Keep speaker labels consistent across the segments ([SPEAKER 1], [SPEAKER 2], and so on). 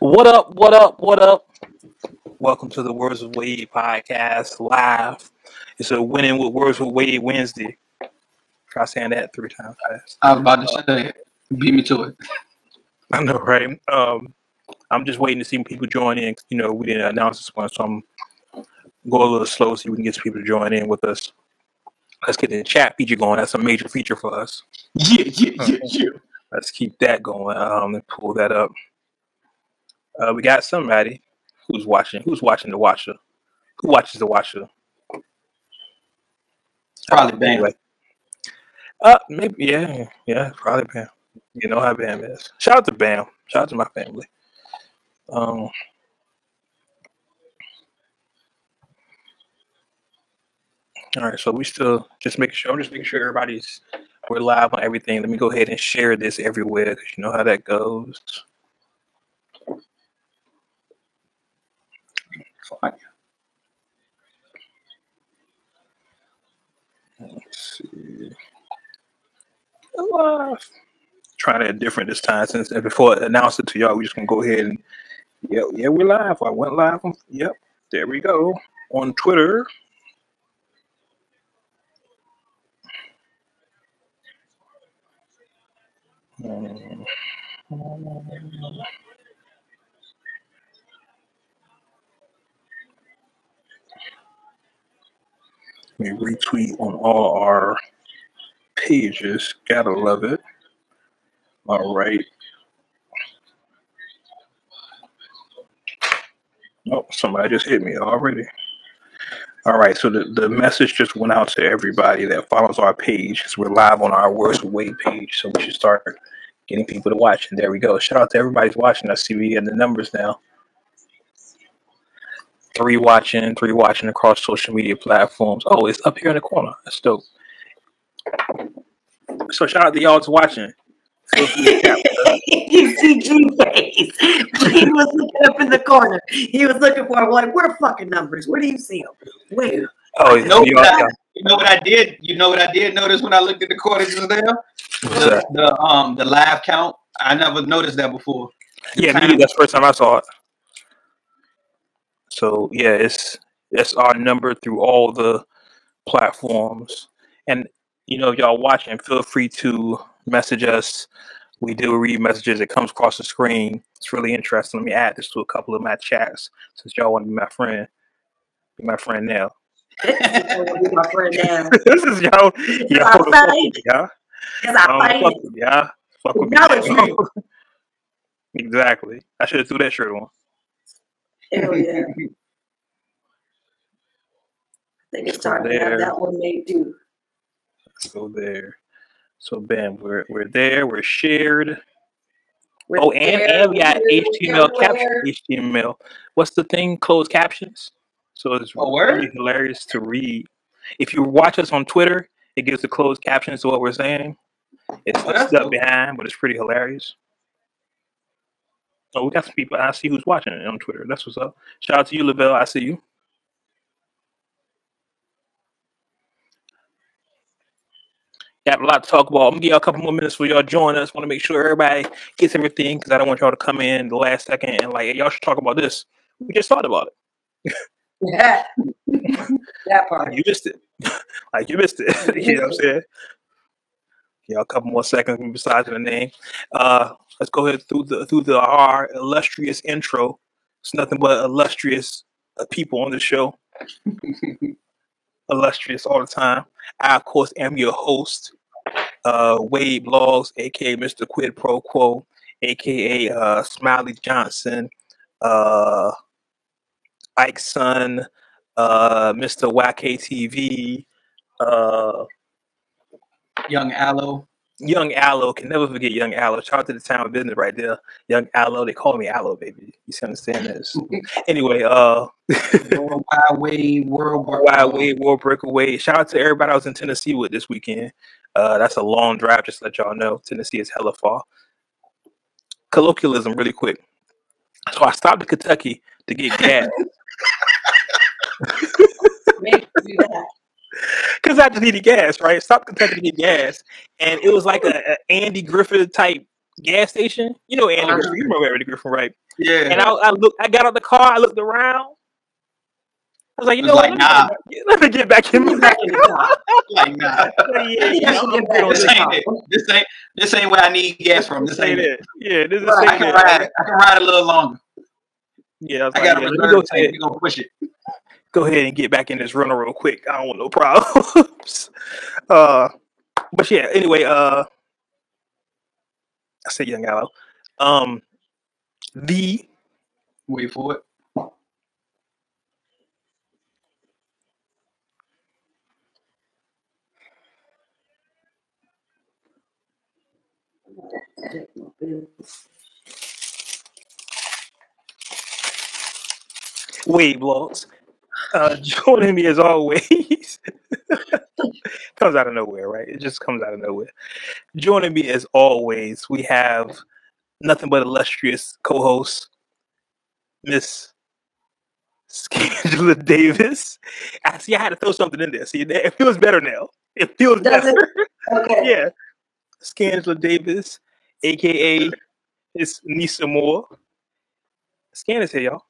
[SPEAKER 1] What up? What up? What up? Welcome to the Words of Wade podcast live. It's a winning with Words with Wade Wednesday. Try saying that three times fast.
[SPEAKER 2] I was about to say, beat me to it.
[SPEAKER 1] I know, right? Um, I'm just waiting to see people join in. You know, we didn't announce this one, so I'm go a little slow so we can get some people to join in with us. Let's get the chat feature going. That's a major feature for us.
[SPEAKER 2] Yeah, yeah, yeah, yeah.
[SPEAKER 1] Let's keep that going. Um, me pull that up. Uh, we got somebody who's watching. Who's watching the Watcher? Who watches the Watcher?
[SPEAKER 2] Probably Bam.
[SPEAKER 1] Anyway, uh, maybe yeah, yeah, probably Bam. You know how Bam is. Shout out to Bam. Shout out to my family. Um, all right, so we still just making sure. I'm just making sure everybody's we're live on everything. Let me go ahead and share this everywhere because you know how that goes.
[SPEAKER 2] Fine.
[SPEAKER 1] Let's see. Live. Trying it different this time since before I announce it to y'all, we just gonna go ahead and yeah, yeah, we're live. I went live. Yep, there we go on Twitter. We retweet on all our pages. Gotta love it. All right. Oh, somebody just hit me already. All right, so the, the message just went out to everybody that follows our page. 'cause We're live on our Worst Way page, so we should start getting people to watch. And there we go. Shout out to everybody's watching. I see we getting the numbers now. Three watching, three watching across social media platforms. Oh, it's up here in the corner. That's dope. So shout out to y'all that's watching. Feel free to tap.
[SPEAKER 3] you see G face. He was looking up in the corner. He was looking for him, like, where fucking numbers? Where do you see them? Where?
[SPEAKER 1] Oh,
[SPEAKER 2] You know,
[SPEAKER 1] you
[SPEAKER 2] what I, you know what I did? You know what I did notice when I looked at the quarter just there? The,
[SPEAKER 1] that?
[SPEAKER 2] the um the live count. I never noticed that before. The
[SPEAKER 1] Yeah, me That's the first time I saw it. So yeah, it's it's our number through all the platforms. And you know, if y'all watching, feel free to message us. We do read messages. It comes across the screen. It's really interesting. Let me add this to a couple of my chats since y'all want to be my friend. Be my friend now.
[SPEAKER 3] This is be my friend now.
[SPEAKER 1] this is y'all.
[SPEAKER 3] This is
[SPEAKER 1] Y'all with y'all.
[SPEAKER 3] It's
[SPEAKER 1] I
[SPEAKER 3] fight.
[SPEAKER 1] Uh, fuck y'all. Fuck with me
[SPEAKER 3] Acknowledge
[SPEAKER 1] now.
[SPEAKER 3] me.
[SPEAKER 1] exactly. I should have threw that shirt on.
[SPEAKER 3] Hell yeah. I think it's
[SPEAKER 1] So
[SPEAKER 3] time to have that one made too.
[SPEAKER 1] Let's go there. So bam, we're we're there. We're shared.
[SPEAKER 3] We're
[SPEAKER 1] Oh, and
[SPEAKER 3] there,
[SPEAKER 1] and we got
[SPEAKER 3] here, we're
[SPEAKER 1] HTML caption.
[SPEAKER 3] everywhere.
[SPEAKER 1] HTML. What's the thing? Closed captions. So it's
[SPEAKER 2] A
[SPEAKER 1] really
[SPEAKER 2] word?
[SPEAKER 1] hilarious to read. If you watch us on Twitter, it gives the closed captions to what we're saying. It's
[SPEAKER 2] Oh,
[SPEAKER 1] it's
[SPEAKER 2] that's
[SPEAKER 1] stuck
[SPEAKER 2] dope.
[SPEAKER 1] behind, but it's pretty hilarious. Oh, we got some people. I see who's watching it on Twitter. That's what's up. Shout out to you, Lavelle. I see you. Got a lot to talk about. I'm gonna give y'all a couple more minutes for y'all to join us. Want to make sure everybody gets everything because I don't want y'all to come in the last second and like, y'all should talk about this. We just thought about it.
[SPEAKER 3] Yeah. that part.
[SPEAKER 1] You missed it. like you missed it. you know what I'm saying? Y'all a couple more seconds besides the name. Uh, let's go ahead through the through the our illustrious intro. It's nothing but illustrious uh, people on the show. illustrious all the time. I of course am your host, uh, Wade Blogs, aka Mr. Quid Pro Quo, aka uh, Smiley Johnson, uh, Ike's son, uh, Mr. YK TV, uh,
[SPEAKER 2] Young Aloe.
[SPEAKER 1] Young Aloe. Can never forget Young Aloe. Shout out to the town of business right there. Young Aloe. They call me Aloe, baby. You see what i'm this? Anyway, uh,
[SPEAKER 2] World Wide Way, World
[SPEAKER 1] Wade, War Breakaway. Shout out to everybody I was in Tennessee with this weekend. Uh, that's a long drive, just to let y'all know. Tennessee is hella far. Colloquialism, really quick. So I stopped in Kentucky to get gas
[SPEAKER 3] Make sure you do that.
[SPEAKER 1] because I just needed gas, right? Stopped Kentucky to get gas, and it was like a, a Andy Griffith type gas station. You know Andy
[SPEAKER 2] Uh-huh.
[SPEAKER 1] Griffin. You remember Andy Griffin, right?
[SPEAKER 2] Yeah.
[SPEAKER 1] And I, I look, I got out the car, I looked around. I was like, you know
[SPEAKER 2] like,
[SPEAKER 1] what?
[SPEAKER 2] nah.
[SPEAKER 1] Let me get back in
[SPEAKER 3] back the car.
[SPEAKER 2] like, nah.
[SPEAKER 1] yeah, yeah,
[SPEAKER 3] I should
[SPEAKER 1] I'm
[SPEAKER 3] get back
[SPEAKER 2] This ain't it. This ain't this ain't where I need gas from. This
[SPEAKER 1] ain't
[SPEAKER 2] it.
[SPEAKER 1] Yeah, this is.
[SPEAKER 2] I can
[SPEAKER 1] it.
[SPEAKER 2] ride. I can ride a little longer.
[SPEAKER 1] Yeah, I was
[SPEAKER 2] I
[SPEAKER 1] like,
[SPEAKER 2] got
[SPEAKER 1] yeah, go ahead,
[SPEAKER 2] We gonna push it.
[SPEAKER 1] go ahead and get back in this runner real quick. I don't want no problems. uh, but yeah, anyway, uh, I said Young Gallo. Um, the
[SPEAKER 2] Wait for it.
[SPEAKER 1] Wave Blogs. Uh, joining me as always. comes out of nowhere, right? It just comes out of nowhere. Joining me as always, we have nothing but illustrious co-host, Miss Scangela Davis. I see. I had to throw something in there. See, it feels better now. It feels
[SPEAKER 3] Does
[SPEAKER 1] better.
[SPEAKER 3] it? Okay.
[SPEAKER 1] yeah. Scangela Davis, aka Miss Nisa Moore. Scan is here, y'all.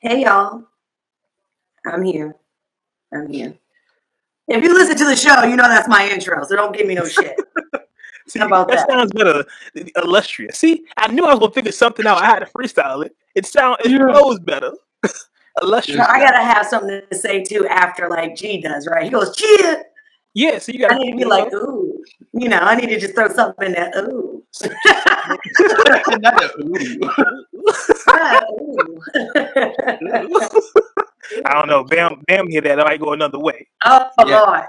[SPEAKER 3] Hey y'all. I'm here. I'm here. If you listen to the show, you know that's my intro, so don't give me no shit.
[SPEAKER 1] See,
[SPEAKER 3] How about
[SPEAKER 1] that
[SPEAKER 3] that?
[SPEAKER 1] sounds better. Illustrious. See, I knew I was gonna figure something out. I had to freestyle it. It sound it
[SPEAKER 2] Yeah.
[SPEAKER 1] flows better.
[SPEAKER 3] So
[SPEAKER 1] Illustrious.
[SPEAKER 3] I gotta have something to say too after like G does, right? He goes, Chia.
[SPEAKER 1] Yeah, so you gotta
[SPEAKER 3] need to be like, ooh. You know, I need to just throw something in there. Ooh.
[SPEAKER 2] Not a ooh.
[SPEAKER 3] Ooh.
[SPEAKER 1] I don't know. Bam Bam hear that, I might go another way.
[SPEAKER 3] oh
[SPEAKER 2] Yeah.
[SPEAKER 3] Lord.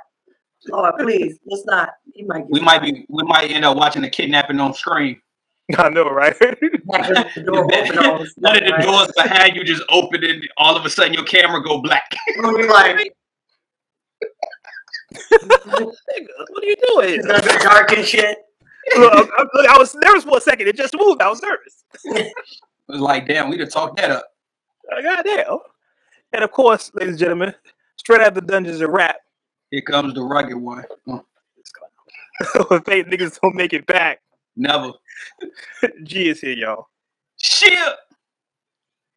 [SPEAKER 3] Lord, please. Let's not. You might get
[SPEAKER 2] We might be. We might end up watching a kidnapping on screen.
[SPEAKER 1] I know, right?
[SPEAKER 3] back with the door open all of
[SPEAKER 2] One of the doors behind you just open and all of a sudden your camera go black.
[SPEAKER 3] We'll be like,
[SPEAKER 1] Nigga, what are you doing?
[SPEAKER 3] it's gonna be dark and shit.
[SPEAKER 1] look, I, look, I was nervous for a second. It just moved. I was nervous.
[SPEAKER 2] It was like, damn, we done talked that up.
[SPEAKER 1] I got damn. And of course, ladies and gentlemen, straight out the dungeons of rap.
[SPEAKER 2] Here comes the rugged one. Mm,
[SPEAKER 1] if they niggas don't make it back,
[SPEAKER 2] Never.
[SPEAKER 1] G is here, y'all.
[SPEAKER 2] Shit.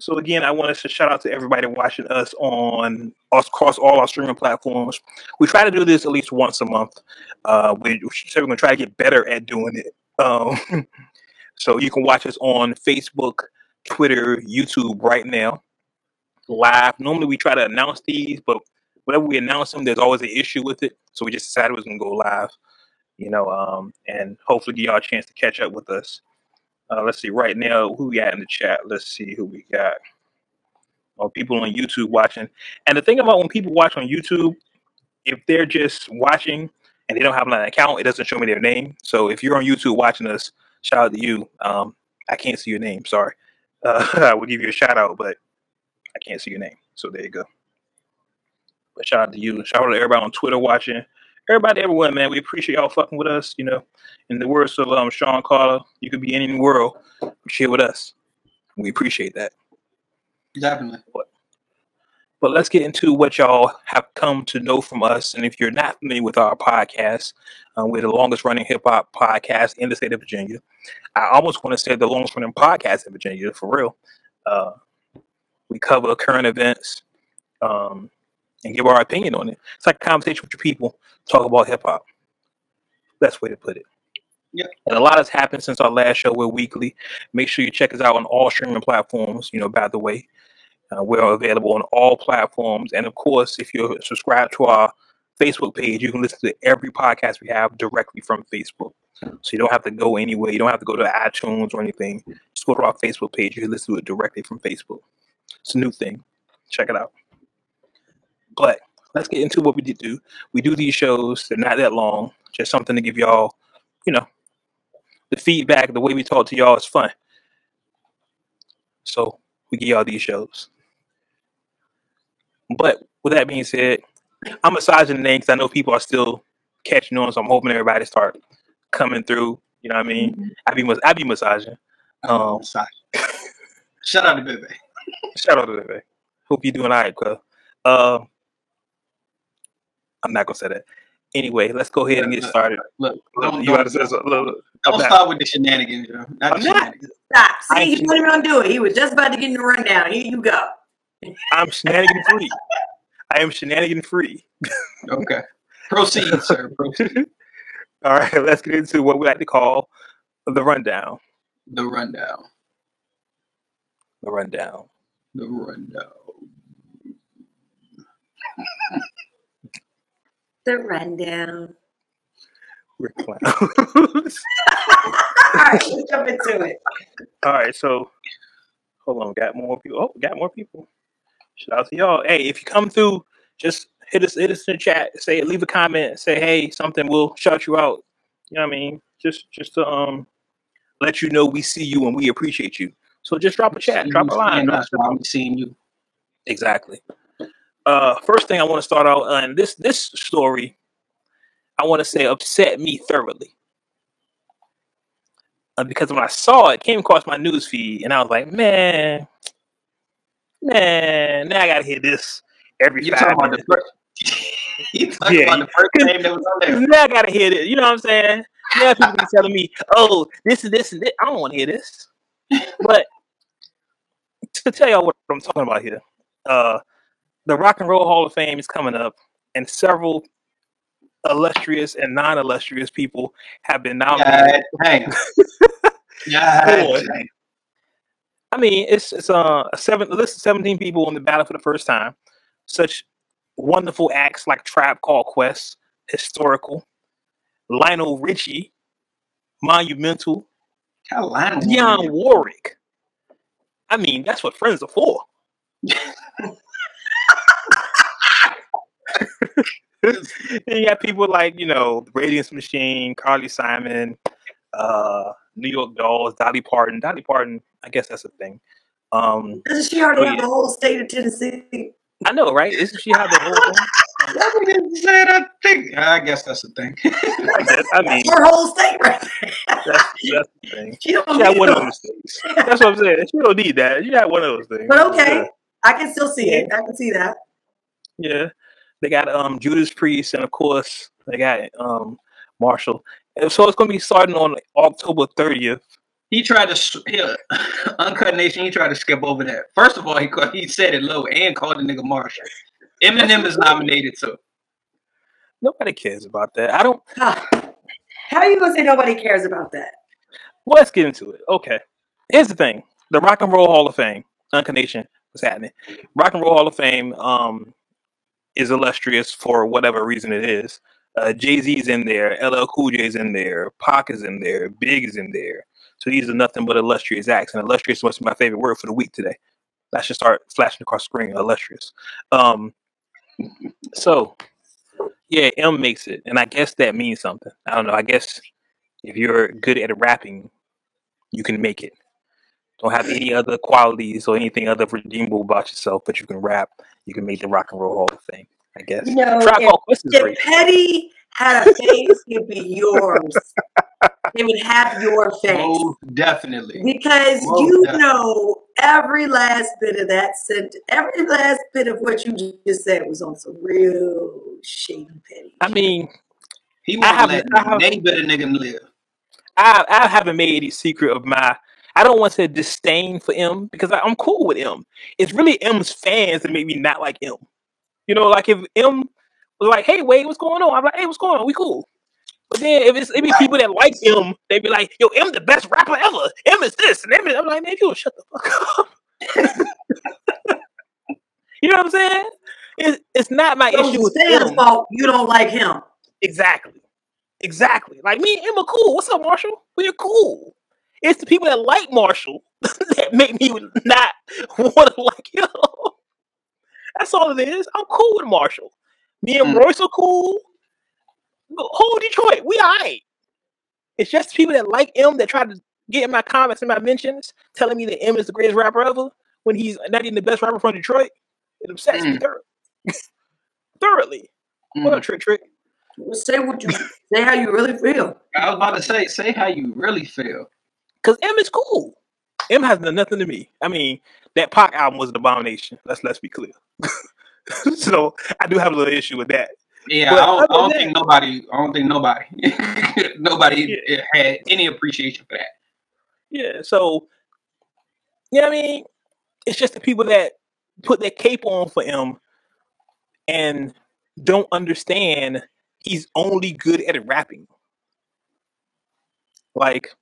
[SPEAKER 1] So again, I want us to shout out to everybody watching us on across all our streaming platforms. We try to do this at least once a month. Uh, we, we're going to try to get better at doing it. Um, so you can watch us on Facebook, Twitter, YouTube right now, live. Normally we try to announce these, but whenever we announce them, there's always an issue with it. So we just decided we was going to go live. You know, um, and hopefully give y'all a chance to catch up with us. Uh, let's see. Right now, who we got in the chat? Let's see who we got. Oh, people on YouTube watching. And the thing about when people watch on YouTube, if they're just watching and they don't have an account, it doesn't show me their name. So if you're on YouTube watching us, shout out to you. Um, I can't see your name. Sorry. Uh, I will give you a shout out, but I can't see your name. So there you go. But shout out to you. Shout out to everybody on Twitter watching. Everybody everywhere, man. We appreciate y'all fucking with us. You know, in the words of um, Sean Carter, you could be any in the world, but share with us. We appreciate that.
[SPEAKER 2] Definitely.
[SPEAKER 1] But let's get into what y'all have come to know from us. And if you're not familiar with our podcast, uh, we're the longest running hip hop podcast in the state of Virginia. I almost want to say the longest running podcast in Virginia, for real. Uh, we cover current events um, and give our opinion on it. It's like a conversation with your people, talk about hip hop. Best way to put it.
[SPEAKER 2] Yep.
[SPEAKER 1] And a lot has happened since our last show. We're weekly. Make sure you check us out on all streaming platforms. You know, by the way, uh, we're available on all platforms. And of course, if you're subscribed to our Facebook page, you can listen to every podcast we have directly from Facebook. So you don't have to go anywhere. You don't have to go to iTunes or anything. Just go to our Facebook page. You can listen to it directly from Facebook. It's a new thing. Check it out. But let's get into what we did do. We do these shows. They're not that long. Just something to give y'all, you know, the feedback, the way we talk to y'all is fun. So we give y'all these shows. But with that being said, I'm massaging the name because I know people are still catching on. So I'm hoping everybody start coming through. You know what I mean? I be mas- I be massaging. Um,
[SPEAKER 2] Sorry. Shout out to Bebe.
[SPEAKER 1] shout out to Bebe. Hope you're doing all right, cuz. I'm not gonna say that. Anyway, let's go ahead and get
[SPEAKER 2] Look,
[SPEAKER 1] started.
[SPEAKER 2] Look,
[SPEAKER 1] Look,
[SPEAKER 2] don't,
[SPEAKER 1] you gotta say something. Look, look,
[SPEAKER 2] don't
[SPEAKER 1] I'm not-
[SPEAKER 2] start with the shenanigans, yo. Not
[SPEAKER 1] I'm
[SPEAKER 2] the
[SPEAKER 1] not.
[SPEAKER 2] shenanigans.
[SPEAKER 3] Stop.
[SPEAKER 1] I
[SPEAKER 3] See, he
[SPEAKER 1] ain't-
[SPEAKER 3] wasn't even gonna do it. He was just about to get in the rundown. Here you go.
[SPEAKER 1] I'm shenanigan free. I am shenanigan free.
[SPEAKER 2] Okay. Proceed, sir. Proceed.
[SPEAKER 1] All right, let's get into what we like to call the rundown.
[SPEAKER 2] The rundown.
[SPEAKER 1] The rundown.
[SPEAKER 2] The rundown.
[SPEAKER 3] The rundown.
[SPEAKER 1] We're clowns.
[SPEAKER 3] All right, let's jump into it.
[SPEAKER 1] All right, so hold on, got more people. Oh, got more people. Shout out to y'all. Hey, if you come through, just hit us, hit us in the chat. Say, leave a comment. Say, hey, something. We'll shout you out. You know what I mean? Just, just to um, let you know we see you and we appreciate you. So just drop a chat, drop a line.
[SPEAKER 2] And
[SPEAKER 1] drop
[SPEAKER 2] that's why I'm seeing you.
[SPEAKER 1] Exactly. Uh, first thing I want to start out on this this story, I want to say upset me thoroughly. Uh, because when I saw it, it came across my news feed, and I was like, man, man, now I gotta hear this every
[SPEAKER 2] You
[SPEAKER 1] five
[SPEAKER 2] talking about the
[SPEAKER 1] minutes.
[SPEAKER 2] first? you talking
[SPEAKER 1] Yeah,
[SPEAKER 2] about the first name that was on there?
[SPEAKER 1] now I gotta hear this. You know what I'm saying? Now people be telling me, oh, this is this and this. I don't want to hear this. But to tell y'all what I'm talking about here, uh, the Rock and Roll Hall of Fame is coming up, and several illustrious and non-illustrious people have been nominated.
[SPEAKER 2] God damn. God
[SPEAKER 1] Boy.
[SPEAKER 2] damn.
[SPEAKER 1] I mean, it's it's uh, a seven a list of 17 people on the ballot for the first time. Such wonderful acts like Tribe Called Quest, historical, Lionel Richie, monumental,
[SPEAKER 2] Carolina.
[SPEAKER 1] Dionne Warwick. I mean, that's what friends are for. then you got people like, you know, the Radiance Machine, Carly Simon, uh, New York Dolls, Dolly Parton. Dolly Parton, I guess that's a thing. Um,
[SPEAKER 3] Doesn't she already
[SPEAKER 1] Oh,
[SPEAKER 3] have
[SPEAKER 1] yeah.
[SPEAKER 3] the whole state of Tennessee?
[SPEAKER 1] I know, right? Isn't she have the whole thing?
[SPEAKER 2] That nigga said I think. I guess that's a thing.
[SPEAKER 1] I, guess, I mean,
[SPEAKER 3] That's her whole state right there.
[SPEAKER 1] that's, that's the thing.
[SPEAKER 3] She don't
[SPEAKER 1] She had
[SPEAKER 3] need
[SPEAKER 1] one of those things. That's what I'm saying. She don't need that. She had one of those things.
[SPEAKER 3] But okay, I can still see it. I can see that.
[SPEAKER 1] Yeah. Yeah. They got um Judas Priest and of course they got um Marshall. And so it's gonna be starting on October 30th.
[SPEAKER 2] He tried to s- he, uh, uncut nation. He tried to skip over that. First of all, he called, he said it low and called the nigga Marshall. Eminem is nominated too.
[SPEAKER 1] Nobody cares about that. I don't
[SPEAKER 3] Huh. How are you gonna say nobody cares about that?
[SPEAKER 1] well, let's get into it. Okay. Here's the thing. The Rock and Roll Hall of Fame, Uncut Nation, what's happening? Rock and Roll Hall of Fame um is illustrious for whatever reason it is. Uh, Jay Z's in there, LL Cool J's in there, Pac is in there, Big is in there. So these are nothing but illustrious acts, and illustrious must be my favorite word for the week today. That should start flashing across the screen. Illustrious. Um, so yeah, M makes it, and I guess that means something. I don't know. I guess if you're good at rapping, you can make it. Don't have any other qualities or anything other redeemable about yourself, but you can rap. You can make the Rock and Roll Hall of Fame. I guess.
[SPEAKER 3] You know,
[SPEAKER 1] Tribe
[SPEAKER 3] if,
[SPEAKER 1] Called Quest is great.
[SPEAKER 3] if Petty had a face, it'd be yours. It would have your face.
[SPEAKER 2] Most definitely.
[SPEAKER 3] Because
[SPEAKER 2] Most
[SPEAKER 3] you
[SPEAKER 2] definitely.
[SPEAKER 3] know every last bit of that sent every last bit of what you just said was on some real shady petty.
[SPEAKER 1] I mean,
[SPEAKER 2] He
[SPEAKER 1] I
[SPEAKER 2] won't
[SPEAKER 1] haven't-
[SPEAKER 2] let
[SPEAKER 1] I have-
[SPEAKER 2] any bit of nigga live.
[SPEAKER 1] I I haven't made any secret of my. I don't want to disdain for M because I, I'm cool with M. It's really M's fans that make me not like M. You know, like if M was like, "Hey, Wade, what's going on?" I'm like, "Hey, what's going on? We cool." But then if it's it be people that like M, they be like, "Yo, M the best rapper ever. M is this and M is." I'm like, "Man, you shut the fuck up." you know what I'm saying? It's it's not my
[SPEAKER 3] So
[SPEAKER 1] issue
[SPEAKER 3] it's
[SPEAKER 1] with
[SPEAKER 3] Stan's
[SPEAKER 1] M.
[SPEAKER 3] fault you don't like him.
[SPEAKER 1] Exactly. Exactly. Like me and are cool. What's up, Marshall? We're cool. It's the people that like Marshall that make me not want to like him. That's all it is. I'm cool with Marshall. Me and
[SPEAKER 2] Mm.
[SPEAKER 1] Royce are cool. Whole Detroit, we alright. It's just people that like M that try to get in my comments and my mentions telling me that M is the greatest rapper ever when he's not even the best rapper from Detroit. It upsets me
[SPEAKER 2] Mm.
[SPEAKER 1] thoroughly. thoroughly. What
[SPEAKER 2] Mm.
[SPEAKER 1] up, Trick Trick?
[SPEAKER 3] Say what you say how you really feel.
[SPEAKER 2] I was about to say, say how you really feel.
[SPEAKER 1] Cause M is cool. M has done nothing to me. I mean, that Pac album was an abomination. Let's let's be clear. so I do have a little issue with that.
[SPEAKER 2] Yeah,
[SPEAKER 1] But
[SPEAKER 2] I don't, I
[SPEAKER 1] other
[SPEAKER 2] don't
[SPEAKER 1] than
[SPEAKER 2] think nobody. I don't think nobody, nobody
[SPEAKER 1] Yeah,
[SPEAKER 2] had any appreciation for that.
[SPEAKER 1] yeah. So you know what I mean? It's just the people that put their cape on for him and don't understand he's only good at rapping. Like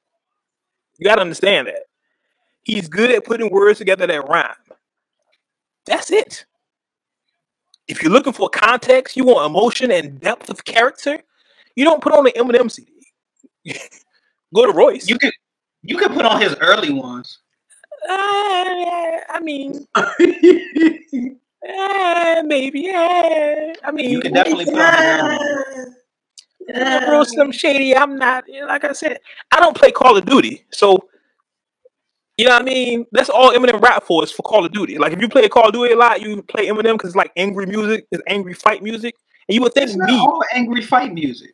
[SPEAKER 1] you gotta understand that. He's good at putting words together that rhyme. That's it. If you're looking for context, you want emotion and depth of character, you don't put on the Eminem CD. Go to Royce.
[SPEAKER 2] You could, you could put on his early ones.
[SPEAKER 1] Uh, I mean, uh, maybe. Uh, I mean, You
[SPEAKER 2] could definitely put on his
[SPEAKER 1] uh, real Slim Shady. I'm not. Like I said, I don't play Call of Duty, so you know what I mean. That's all Eminem rap for is for Call of Duty. Like if you play Call of Duty a lot, you play Eminem because it's like angry music, it's angry fight music, and you would think
[SPEAKER 2] It's not
[SPEAKER 1] me.
[SPEAKER 2] all angry fight music.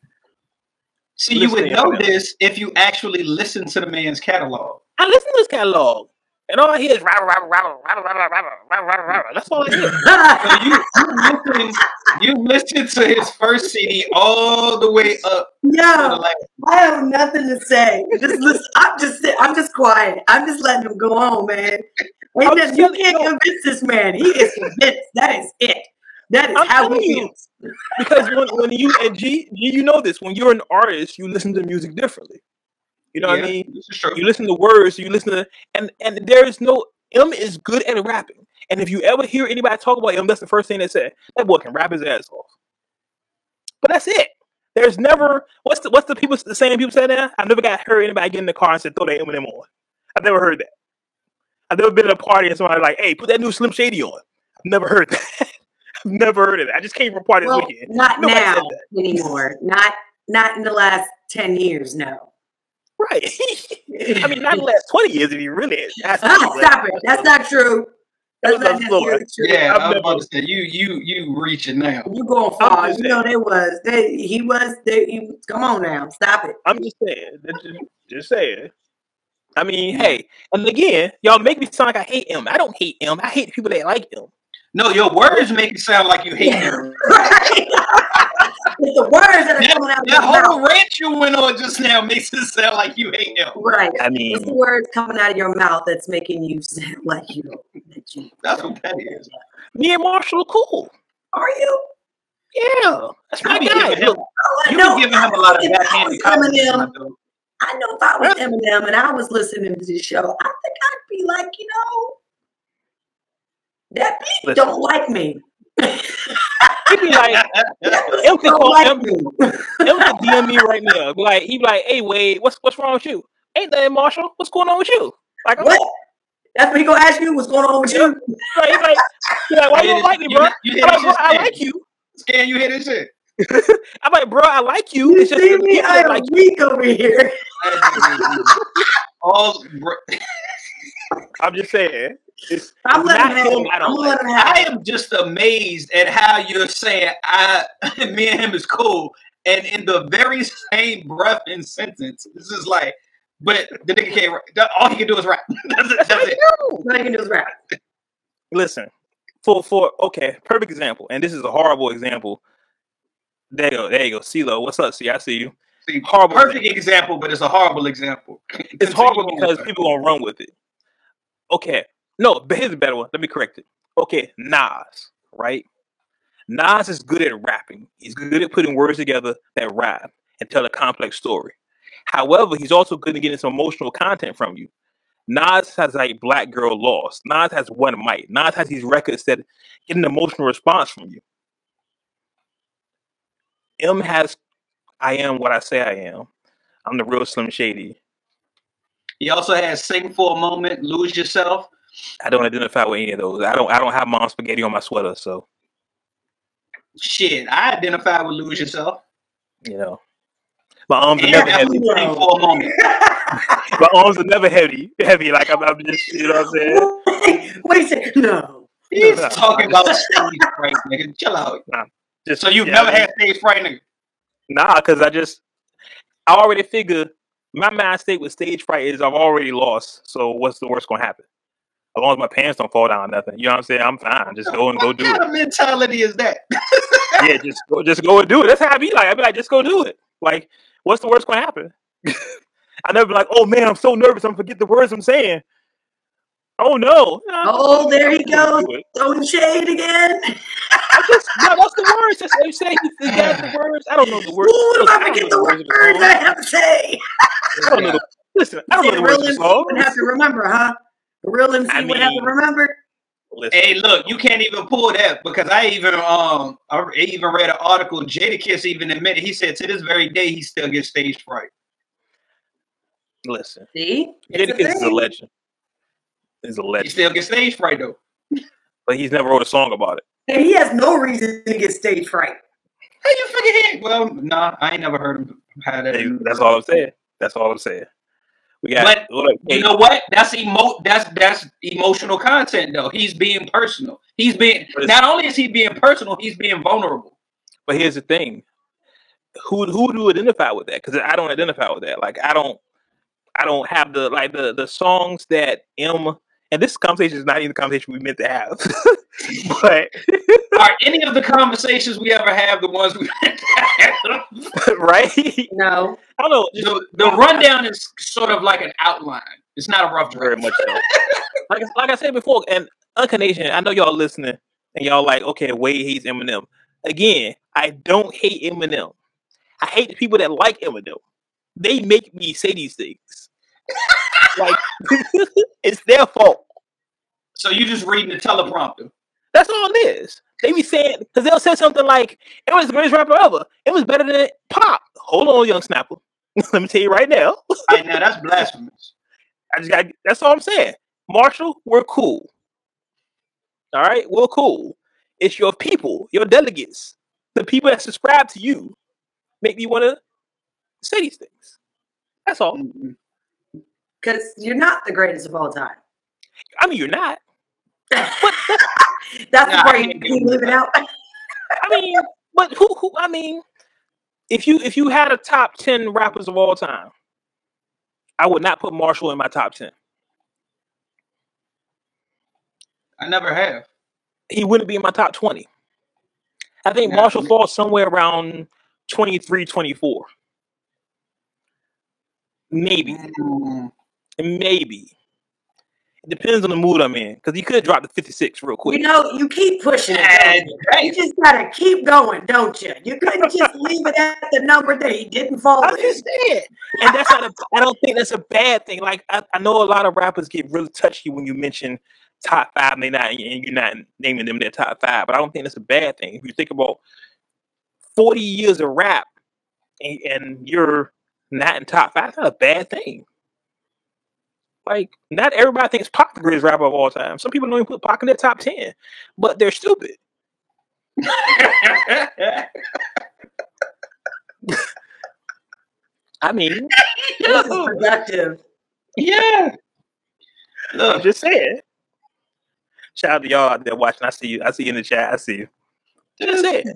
[SPEAKER 2] See, you would know
[SPEAKER 1] Eminem.
[SPEAKER 2] this if you actually listen to the man's catalog.
[SPEAKER 1] I listen to this catalog, and all I hear is rah rah rah rah rah rah rah rah. rah. That's all I hear.
[SPEAKER 2] So you you listen, you listen to his first CD all the way up to the
[SPEAKER 3] Yo,
[SPEAKER 2] last.
[SPEAKER 3] I have nothing to say. Just listen. I'm just I'm just quiet. I'm just letting him go on, man. Ain't
[SPEAKER 1] I'm
[SPEAKER 3] that,
[SPEAKER 1] just
[SPEAKER 3] you
[SPEAKER 1] telling you,
[SPEAKER 3] can't
[SPEAKER 1] no,
[SPEAKER 3] convince this man. He is convinced. That is it. That is
[SPEAKER 1] I'm
[SPEAKER 3] how
[SPEAKER 1] telling
[SPEAKER 3] he
[SPEAKER 1] you
[SPEAKER 3] is.
[SPEAKER 1] because when when you and G, G, you know this. When you're an artist, you listen to music differently. You know what I
[SPEAKER 2] Yeah,
[SPEAKER 1] mean?
[SPEAKER 2] this is true.
[SPEAKER 1] You listen to words, you listen to, and and there is no M is good at rapping. And if you ever hear anybody talk about M, that's the first thing they say. That boy can rap his ass off. But that's it. There's never what's the what's the people the same people say that? I've never got heard anybody get in the car and said throw that Eminem on. I've never heard that. I've never been at a party and somebody like, hey, put that new Slim Shady on. I've never heard that. I've never heard of that. I just came from a party this
[SPEAKER 3] Well,
[SPEAKER 1] weekend.
[SPEAKER 3] not
[SPEAKER 1] Nobody said
[SPEAKER 3] now
[SPEAKER 1] that.
[SPEAKER 3] anymore. Not not in the last ten years. No.
[SPEAKER 1] Right. I mean, not the last 20 years if you really ask me.
[SPEAKER 3] Ah, stop it. That's not true. That's not
[SPEAKER 1] a floor.
[SPEAKER 3] necessarily true.
[SPEAKER 2] Yeah,
[SPEAKER 1] I'm
[SPEAKER 2] I was
[SPEAKER 1] never
[SPEAKER 2] about to say you you you reaching now.
[SPEAKER 3] You going far?
[SPEAKER 1] just
[SPEAKER 3] You know
[SPEAKER 1] saying.
[SPEAKER 3] they was. They he was. They, he, come on now. Stop it.
[SPEAKER 1] I'm just saying. Just, just saying. I mean, hey, and again, y'all make me sound like I hate him. I don't hate him. I hate people that like him.
[SPEAKER 2] No, your words make it sound like you hate
[SPEAKER 3] Yeah.
[SPEAKER 2] him.
[SPEAKER 3] Right. It's the words that are
[SPEAKER 2] That,
[SPEAKER 3] coming out of
[SPEAKER 2] that
[SPEAKER 3] your mouth.
[SPEAKER 2] whole rant you went on just now makes it sound like you hate him.
[SPEAKER 3] Right.
[SPEAKER 1] I mean,
[SPEAKER 3] It's the words coming out of your mouth that's making you sound like you don't. That you
[SPEAKER 2] That's
[SPEAKER 3] don't.
[SPEAKER 2] what that is.
[SPEAKER 1] me and Marshall are cool.
[SPEAKER 3] Are you?
[SPEAKER 1] Yeah, that's my guy.
[SPEAKER 2] him
[SPEAKER 1] Look,
[SPEAKER 3] Oh,
[SPEAKER 2] you
[SPEAKER 3] know.
[SPEAKER 2] be giving him a lot of
[SPEAKER 3] if I
[SPEAKER 2] backhanded
[SPEAKER 3] was
[SPEAKER 2] compliments.
[SPEAKER 3] Eminem. I know if I was
[SPEAKER 1] huh?
[SPEAKER 3] Eminem and I was listening to this show, I think I'd be like, you know, that beat don't like me.
[SPEAKER 1] he be like,
[SPEAKER 3] That beat
[SPEAKER 1] M could call
[SPEAKER 3] like
[SPEAKER 1] M,
[SPEAKER 3] me.
[SPEAKER 1] M could DM me right now. Like, he'd be like, hey Wade, what's what's wrong with you? Ain't nothing, Marshall. What's going on with you? Like, I'm
[SPEAKER 3] what? That's what he gonna ask you. What's going on with you?
[SPEAKER 1] Like, he's like, he's like, why
[SPEAKER 2] You
[SPEAKER 1] you don't like me, bro?
[SPEAKER 2] hear- you
[SPEAKER 1] I'm like, bro, I like you.
[SPEAKER 2] Scan, you hear this shit?
[SPEAKER 1] I'm like, bro, I like you.
[SPEAKER 3] You
[SPEAKER 1] It's just
[SPEAKER 3] see
[SPEAKER 1] the
[SPEAKER 3] me? I am
[SPEAKER 1] like you.
[SPEAKER 3] weak over here.
[SPEAKER 2] All, bro,
[SPEAKER 1] I'm just saying. It's,
[SPEAKER 3] I'm letting him
[SPEAKER 1] him. I
[SPEAKER 3] I'm
[SPEAKER 1] don't like.
[SPEAKER 3] him
[SPEAKER 2] I am just amazed at how you're saying I, me and him is cool, and in the very same breath and sentence, this is like, but the nigga can't. rap. All he can do is rap. that's it.
[SPEAKER 1] That's
[SPEAKER 2] That's
[SPEAKER 1] what I
[SPEAKER 2] it.
[SPEAKER 3] All he can do is rap.
[SPEAKER 1] Listen, for for okay, perfect example, and this is a horrible example. There you go, there you go. CeeLo, what's up? See, I see you.
[SPEAKER 2] See,
[SPEAKER 1] Horrible
[SPEAKER 2] perfect
[SPEAKER 1] example.
[SPEAKER 2] example, but it's a horrible example.
[SPEAKER 1] It's horrible because people gonna run with it. Okay, no, but here's a better one. Let me correct it. Okay, Nas, right? Nas is good at rapping. He's good at putting words together that rhyme and tell a complex story. However, he's also good at getting some emotional content from you. Nas has like Black Girl Lost. Nas has One Mic. Nas has these records that get an emotional response from you. M has I Am What I Say I Am. I'm the real Slim Shady.
[SPEAKER 2] He also has sing for a moment, lose yourself.
[SPEAKER 1] I don't identify with any of those. I don't I don't have mom spaghetti on my sweater, so
[SPEAKER 2] Shit, I identify with lose yourself.
[SPEAKER 1] you know. My arms are never heavy.
[SPEAKER 2] sing for a moment.
[SPEAKER 1] My arms are never heavy. Heavy. Like I'm, I'm just you know what I'm saying?
[SPEAKER 3] Wait a second. No.
[SPEAKER 2] He's
[SPEAKER 1] No,
[SPEAKER 2] talking
[SPEAKER 1] I'm
[SPEAKER 2] about
[SPEAKER 1] just,
[SPEAKER 2] stage fright, nigga. Chill out.
[SPEAKER 1] just
[SPEAKER 2] So you've
[SPEAKER 1] yeah,
[SPEAKER 2] never had stage fright, nigga.
[SPEAKER 1] Nah, because I just I already figure my mind state with stage fright is I've already lost. So what's the worst gonna happen? As long as my pants don't fall down, or nothing. You know what I'm saying? I'm fine. Just go and go
[SPEAKER 2] what
[SPEAKER 1] do
[SPEAKER 2] kind
[SPEAKER 1] it.
[SPEAKER 2] of mentality is that?
[SPEAKER 1] Yeah, just go, just go and do it. That's how I be like. I be like, just go do it. Like, what's the worst gonna happen? I never be like, oh man, I'm so nervous. I'm gonna forget the words I'm saying. Oh no. No,
[SPEAKER 3] Oh, there he goes,
[SPEAKER 1] do it.
[SPEAKER 3] throwing shade again.
[SPEAKER 1] I just no, that's the words. That's what you say. You forgot the words. I don't know the words.
[SPEAKER 3] Ooh,
[SPEAKER 1] Listen,
[SPEAKER 3] if I
[SPEAKER 1] I don't
[SPEAKER 3] forget the
[SPEAKER 1] words
[SPEAKER 3] words I have to say.
[SPEAKER 1] I don't know the listen. I don't know
[SPEAKER 3] The
[SPEAKER 1] the words
[SPEAKER 3] real
[SPEAKER 1] of the
[SPEAKER 3] MC would have to remember, huh? The real MC
[SPEAKER 1] I
[SPEAKER 3] would have to remember.
[SPEAKER 1] Listen,
[SPEAKER 2] Hey, look, you can't even pull that because I even um I even read an article. Jadakiss even admitted he said to this very day he still gets stage fright.
[SPEAKER 1] listen.
[SPEAKER 3] See, it's a
[SPEAKER 1] Jadakiss is a legend. He's a
[SPEAKER 2] He still gets stage fright though.
[SPEAKER 1] but he's never wrote a song about it.
[SPEAKER 3] And he has no reason to get stage fright.
[SPEAKER 2] How you figure he? Well, nah, I ain't never heard him have that.
[SPEAKER 1] Hey, That's all I'm saying. That's all I'm saying. We got.
[SPEAKER 2] But
[SPEAKER 1] look,
[SPEAKER 2] You know what? That's emo. That's that's emotional content though. He's being personal. He's being not only is he being personal, he's being vulnerable.
[SPEAKER 1] But here's the thing: who who do identify with that? Because I don't identify with that. Like I don't, I don't have the like the the songs that M. And this conversation is not even the conversation we meant to have. but
[SPEAKER 2] Are any of the conversations we ever have the ones we? meant to have?
[SPEAKER 1] right,
[SPEAKER 3] No.
[SPEAKER 1] I don't know. Just
[SPEAKER 2] the, the rundown is sort of like an outline. It's not a rough
[SPEAKER 1] very much so. like like I said before, and Uncut Nation, I know y'all listening, and y'all like, okay, Wade hates Eminem. Again, I don't hate Eminem. I hate the people that like Eminem. They make me say these things. Like it's their fault.
[SPEAKER 2] So you just reading the teleprompter.
[SPEAKER 1] That's all it is. They be saying because they'll say something like, "It was the greatest rapper ever. It was better than Pop." Hold on, young snapper. Let me tell you right now.
[SPEAKER 2] Right now, that's blasphemous.
[SPEAKER 1] I just got. That's all I'm saying. Marshall, we're cool. All right, we're cool. It's your people, your delegates, the people that subscribe to you, make me want to say these things. That's all.
[SPEAKER 2] Mhm.
[SPEAKER 3] Because you're not the greatest of all time.
[SPEAKER 1] I mean, you're not.
[SPEAKER 3] That's
[SPEAKER 2] Nah,
[SPEAKER 3] the part
[SPEAKER 2] I
[SPEAKER 3] you keep
[SPEAKER 2] do
[SPEAKER 3] leaving out.
[SPEAKER 1] I mean, but who? Who? I mean, if you if you had a top ten rappers of all time, I would not put Marshall in my top ten.
[SPEAKER 2] I never have.
[SPEAKER 1] He wouldn't be in my top twenty. I think
[SPEAKER 2] Nah,
[SPEAKER 1] Marshall
[SPEAKER 2] me-
[SPEAKER 1] falls somewhere around 23, 24. Maybe.
[SPEAKER 2] Mm.
[SPEAKER 1] Maybe. It depends on the mood I'm in. Because he could drop to 56 real quick.
[SPEAKER 3] You know, you keep pushing it. Don't you? You just gotta keep going, don't you? You couldn't just leave it at the number that he didn't fall
[SPEAKER 1] I'm
[SPEAKER 3] in.
[SPEAKER 1] just saying. And that's not a, I don't think that's a bad thing. Like, I, I know a lot of rappers get really touchy when you mention top five and, they not, and you're not naming them their top five. But I don't think that's a bad thing. If you think about 40 years of rap and, and you're not in top five, that's not a bad thing. Like, not everybody thinks Pac the greatest rapper of all time. Some people don't even put Pac in their top 10, but they're stupid. I mean,
[SPEAKER 3] This is productive.
[SPEAKER 2] yeah.
[SPEAKER 1] I'm just saying. Shout out to y'all out there watching. I see you. I see you in the chat. I see you. Just saying.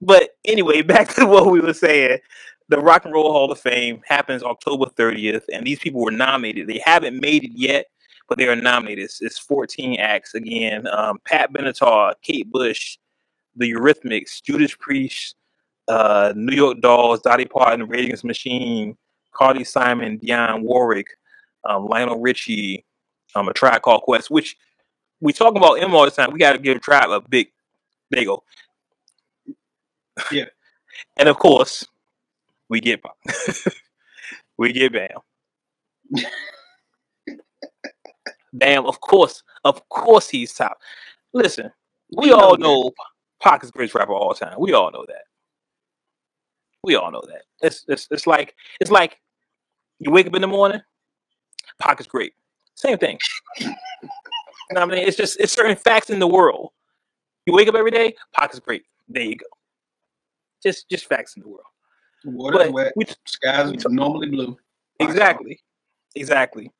[SPEAKER 1] But anyway, back to what we were saying. The Rock and Roll Hall of Fame happens October 30th, and these people were nominated. They haven't made it yet, but they are nominated. It's, it's 14 acts again. Um, Pat Benatar, Kate Bush, The Eurythmics, Judas Priest, uh, New York Dolls, Dolly Parton, Rage Against the Machine, Carly Simon, Dionne Warwick, um, Lionel Richie, um, a tribe called Quest, which we talk about him all the time. We got to give Tribe a big, you.
[SPEAKER 2] Yeah.
[SPEAKER 1] And of course, we get we get Bam. Bam, of course, of course he's top. Listen, we
[SPEAKER 2] We
[SPEAKER 1] all know Pac is the greatest rapper of all time. We all know that. We all know that. It's it's it's like it's like you wake up in the morning, Pac is great. Same thing. you know I mean? It's just it's certain facts in the world. You wake up every day, Pac is great. There you go. Just just facts in the world.
[SPEAKER 2] Water's
[SPEAKER 1] But
[SPEAKER 2] wet,
[SPEAKER 1] we,
[SPEAKER 2] skies
[SPEAKER 1] we talk-
[SPEAKER 2] normally blue.
[SPEAKER 1] exactly, exactly.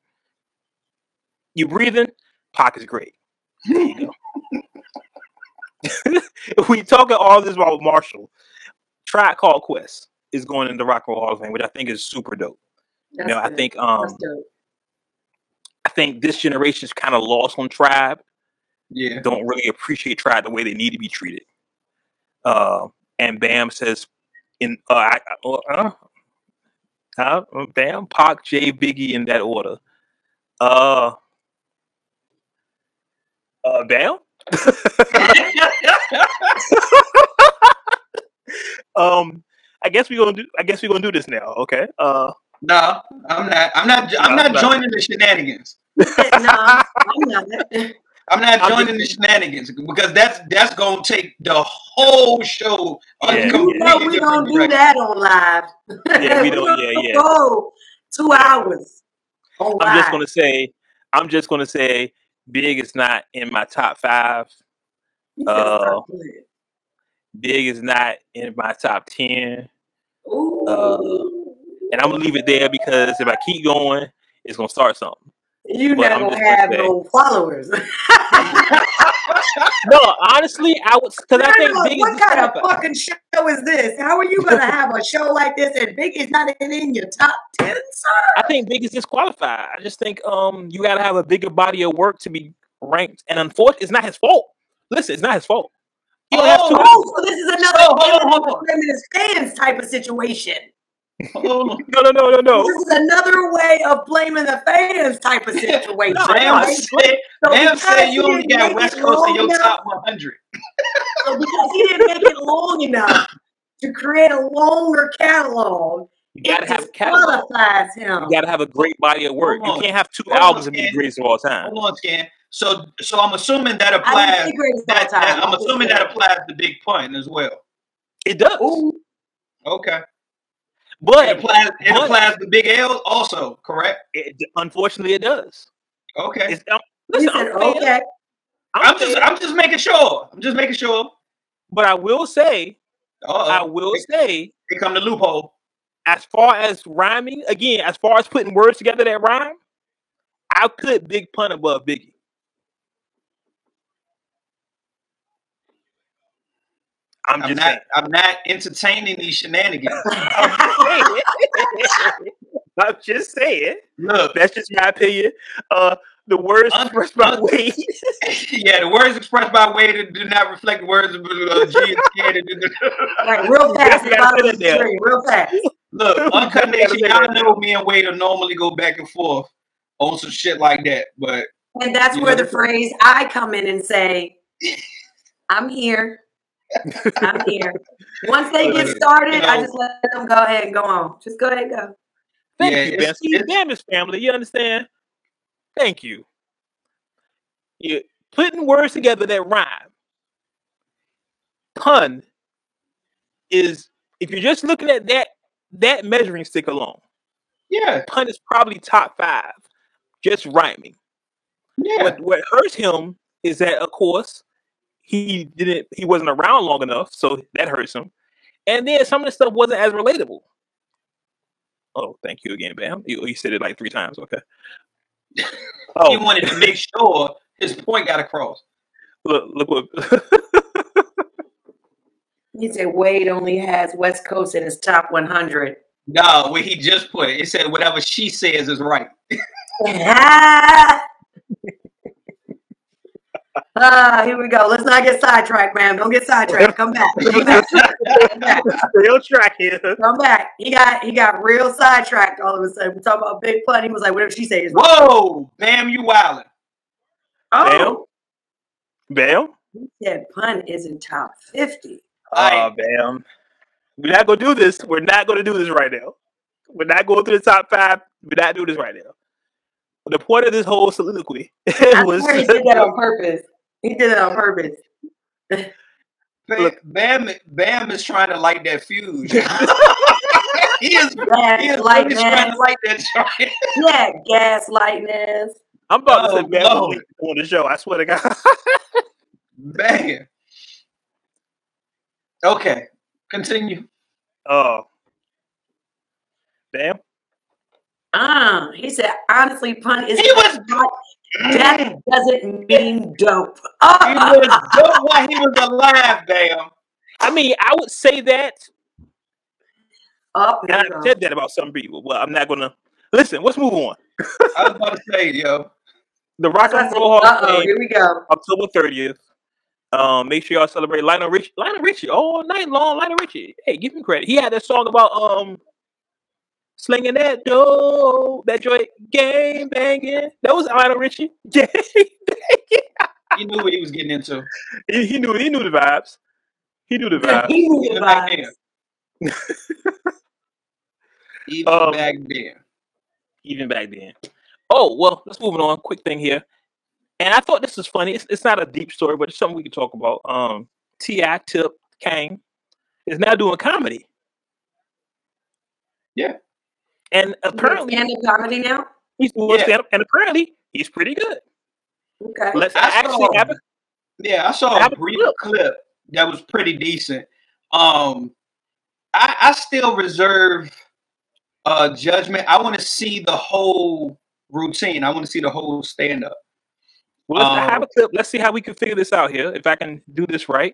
[SPEAKER 1] You breathing, Pac is great. There you go. we talking all this about Marshall. Tribe called Quest is going in the Rock and Roll Hall of Fame, which I think is super dope.
[SPEAKER 3] That's
[SPEAKER 1] you know, I think um
[SPEAKER 3] That's dope.
[SPEAKER 1] I think this generation's kind of lost on Tribe.
[SPEAKER 2] Yeah.
[SPEAKER 1] Don't really appreciate Tribe the way they need to be treated. Uh, and Bam says, in uh, I, uh, uh, uh, Bam, Pac, J, Biggie in that order. Uh, uh, Bam. um, I guess we're gonna do. I guess we're gonna do this now. Okay. Uh,
[SPEAKER 2] no, I'm not. I'm not. I'm
[SPEAKER 1] No,
[SPEAKER 2] not
[SPEAKER 1] no.
[SPEAKER 2] joining the shenanigans.
[SPEAKER 3] no, I'm not.
[SPEAKER 2] I'm not
[SPEAKER 1] I'm
[SPEAKER 2] joining the shenanigans because that's that's gonna take the whole show. on
[SPEAKER 1] Yeah,
[SPEAKER 3] You
[SPEAKER 2] completely
[SPEAKER 3] know we don't do
[SPEAKER 2] direction.
[SPEAKER 3] that on live.
[SPEAKER 1] Yeah, we
[SPEAKER 3] We
[SPEAKER 1] don't- yeah, yeah.
[SPEAKER 3] Go two hours on.
[SPEAKER 1] I'm just gonna say. I'm just gonna say. Big is not in my top five. Uh. Big is not in my top ten.
[SPEAKER 3] Ooh.
[SPEAKER 1] uh, And I'm gonna leave it there because if I keep going, it's gonna start something.
[SPEAKER 3] You're
[SPEAKER 1] but
[SPEAKER 3] not
[SPEAKER 1] I'm
[SPEAKER 3] gonna
[SPEAKER 1] just gonna
[SPEAKER 3] have
[SPEAKER 1] say-
[SPEAKER 3] no followers.
[SPEAKER 1] No, honestly, I would because I think
[SPEAKER 3] Grandma,
[SPEAKER 1] Big
[SPEAKER 3] what
[SPEAKER 1] is
[SPEAKER 3] kind of
[SPEAKER 1] disqualified.
[SPEAKER 3] fucking show is this? How are you gonna have a show like this and Big is not even in your top ten, sir?
[SPEAKER 1] I think Big is disqualified. I just think um you gotta have a bigger body of work to be ranked, and unfortunately, it's not his fault. Listen, it's not his fault. He don't have
[SPEAKER 2] Oh,
[SPEAKER 1] two.
[SPEAKER 3] Oh, so this is another
[SPEAKER 2] Oh, hold on, hold on.
[SPEAKER 3] fans type of situation.
[SPEAKER 2] Hold oh. on.
[SPEAKER 1] No, no, no, no, no.
[SPEAKER 3] This is another way of blaming the fans type of situation.
[SPEAKER 1] No,
[SPEAKER 2] Bam
[SPEAKER 1] no,
[SPEAKER 3] right?
[SPEAKER 2] said,
[SPEAKER 3] So
[SPEAKER 2] Bam said you only
[SPEAKER 3] didn't
[SPEAKER 2] got West Coast in your
[SPEAKER 3] enough-
[SPEAKER 2] top 100.
[SPEAKER 3] So because he didn't make it long enough to create a longer catalog,
[SPEAKER 1] You
[SPEAKER 3] it
[SPEAKER 1] gotta have a
[SPEAKER 3] disqualifies him.
[SPEAKER 1] You gotta have a great body of work. You can't have two
[SPEAKER 2] Hold on,
[SPEAKER 1] albums and be the greatest of all time.
[SPEAKER 2] Hold on, Scan. So, so I'm assuming that applies.
[SPEAKER 3] say greatest of all
[SPEAKER 2] That,
[SPEAKER 3] time.
[SPEAKER 2] that- I'm assuming that applies to Big Pun as well.
[SPEAKER 1] It does,
[SPEAKER 3] Ooh,
[SPEAKER 2] Okay. It
[SPEAKER 1] but
[SPEAKER 2] applies. It
[SPEAKER 1] but-
[SPEAKER 2] applies to Big L also. Correct.
[SPEAKER 1] it, unfortunately, it does.
[SPEAKER 2] Okay.
[SPEAKER 1] It's, um,
[SPEAKER 3] he
[SPEAKER 1] listen,
[SPEAKER 3] said,
[SPEAKER 1] I'm fair.
[SPEAKER 3] okay.
[SPEAKER 1] I'm,
[SPEAKER 2] I'm just. I'm just making sure. I'm just making sure.
[SPEAKER 1] but I will say, I
[SPEAKER 2] Uh
[SPEAKER 1] will
[SPEAKER 2] Here
[SPEAKER 1] say,
[SPEAKER 2] here come the loophole.
[SPEAKER 1] as far as rhyming, again, as far as putting words together that rhyme, I put Big Pun above Biggie. I'm,
[SPEAKER 2] I'm
[SPEAKER 1] just
[SPEAKER 2] not.
[SPEAKER 1] saying.
[SPEAKER 2] I'm not entertaining these shenanigans.
[SPEAKER 1] I'm just saying.
[SPEAKER 2] Look.
[SPEAKER 1] That's just my opinion. Uh, the words
[SPEAKER 2] Un-
[SPEAKER 1] expressed by
[SPEAKER 2] un-
[SPEAKER 1] Wade.
[SPEAKER 2] yeah, the words expressed by Wade do not reflect the words of uh, G and
[SPEAKER 3] Right, real fast.
[SPEAKER 1] You gotta
[SPEAKER 3] bottom
[SPEAKER 1] put
[SPEAKER 3] of
[SPEAKER 1] it
[SPEAKER 3] the real fast.
[SPEAKER 2] Look,
[SPEAKER 1] You
[SPEAKER 2] Uncut
[SPEAKER 1] gotta
[SPEAKER 2] Nation, y'all know me and Wade will normally go back and forth on some shit like that. But
[SPEAKER 3] And that's where
[SPEAKER 2] know-
[SPEAKER 3] the phrase I come in and say, I'm here. I'm here. Once they get started, I just let them go ahead and go on. Just go ahead and go.
[SPEAKER 1] Thank
[SPEAKER 2] Yeah,
[SPEAKER 1] you,
[SPEAKER 2] it's-
[SPEAKER 1] Ben.
[SPEAKER 2] It's-
[SPEAKER 1] damn this family. You understand? Thank you. You putting words together that rhyme. Pun is if you're just looking at that that measuring stick alone,
[SPEAKER 2] yeah,
[SPEAKER 1] pun is probably top five, just rhyming.
[SPEAKER 2] yeah,
[SPEAKER 1] What what hurts him is that of course he didn't he wasn't around long enough, so that hurts him. And then some of the stuff wasn't as relatable. Oh, thank you again, Bam. You, you said it like three times. Okay. oh.
[SPEAKER 2] he wanted to make sure his point got across.
[SPEAKER 1] look, look what.
[SPEAKER 3] He said Wade only has West Coast in his top 100.
[SPEAKER 2] No, where he just put it, it said whatever she says is right.
[SPEAKER 3] ah, here we go. Let's not get sidetracked, man. Don't get sidetracked. Come back. Come back. Come back.
[SPEAKER 1] Real track here.
[SPEAKER 3] Come back. He got he got real sidetracked all of a sudden. We're talking about Big Pun. He was like, whatever she says.
[SPEAKER 2] Whoa, bam, you wildin'.
[SPEAKER 3] Oh,
[SPEAKER 1] Bam.
[SPEAKER 3] he said Pun is in top 50.
[SPEAKER 1] Oh, Bam. We're not gonna do this. We're not gonna do this right now. We're not going through the top five. We're not doing this right now. The point of this whole soliloquy
[SPEAKER 3] I
[SPEAKER 1] was
[SPEAKER 3] swear he did that on purpose. He did it on purpose.
[SPEAKER 2] Bam,
[SPEAKER 1] Look.
[SPEAKER 2] Bam, Bam is trying to light that fuse. he is,
[SPEAKER 3] Gas,
[SPEAKER 2] he is really
[SPEAKER 3] lightness.
[SPEAKER 2] trying to light that joint.
[SPEAKER 3] Yeah, gaslightness.
[SPEAKER 1] I'm about to
[SPEAKER 2] Oh,
[SPEAKER 1] say Bam
[SPEAKER 2] Lord.
[SPEAKER 1] was on the show. I swear to God.
[SPEAKER 2] Bam. Okay, continue.
[SPEAKER 1] Oh, Bam.
[SPEAKER 3] Ah, he said, honestly, Pun is
[SPEAKER 2] He was-
[SPEAKER 3] not, that doesn't mean dope.
[SPEAKER 2] He was dope while he was alive, Bam.
[SPEAKER 1] I mean, I would say that.
[SPEAKER 3] oh,
[SPEAKER 1] And I
[SPEAKER 3] go.
[SPEAKER 1] said that about some people. Well, I'm not gonna listen. Let's move on.
[SPEAKER 2] I was about to say, yo.
[SPEAKER 1] the Rock and Roll Hall of
[SPEAKER 3] oh,
[SPEAKER 1] Fame,
[SPEAKER 3] here we go.
[SPEAKER 1] October thirtieth. Um, make sure y'all celebrate Lionel Richie. Lionel Richie all night long. Lionel Richie. Hey, give him credit. He had that song about um slinging that dough, that joint game banging. That was Lionel Richie. Game banging.
[SPEAKER 2] He knew what he was getting into.
[SPEAKER 1] He, he knew. He knew the vibes. He knew the vibes.
[SPEAKER 3] He knew the
[SPEAKER 2] Even back
[SPEAKER 3] vibes.
[SPEAKER 2] then. Even
[SPEAKER 1] Um,
[SPEAKER 2] back then.
[SPEAKER 1] even back then. Oh well, let's move on. Quick thing here, and I thought this was funny. It's, it's not a deep story, but it's something we can talk about. Um, Ti Tip Kang is now doing comedy.
[SPEAKER 2] Yeah.
[SPEAKER 1] And apparently
[SPEAKER 3] stand up comedy now.
[SPEAKER 1] he's doing
[SPEAKER 2] Yeah.
[SPEAKER 1] stand up, and apparently he's pretty good.
[SPEAKER 3] Okay.
[SPEAKER 1] Let's
[SPEAKER 2] I
[SPEAKER 1] actually
[SPEAKER 2] saw-
[SPEAKER 1] have it.
[SPEAKER 2] Yeah, I saw
[SPEAKER 1] Have
[SPEAKER 2] a
[SPEAKER 1] a
[SPEAKER 2] brief
[SPEAKER 1] clip.
[SPEAKER 2] clip that was pretty decent. Um, I, I still reserve uh judgment. I want to see the whole routine. I want to see the whole stand up.
[SPEAKER 1] Well, let's
[SPEAKER 2] Um,
[SPEAKER 1] have a clip. Let's see how we can figure this out here. If I can do this right.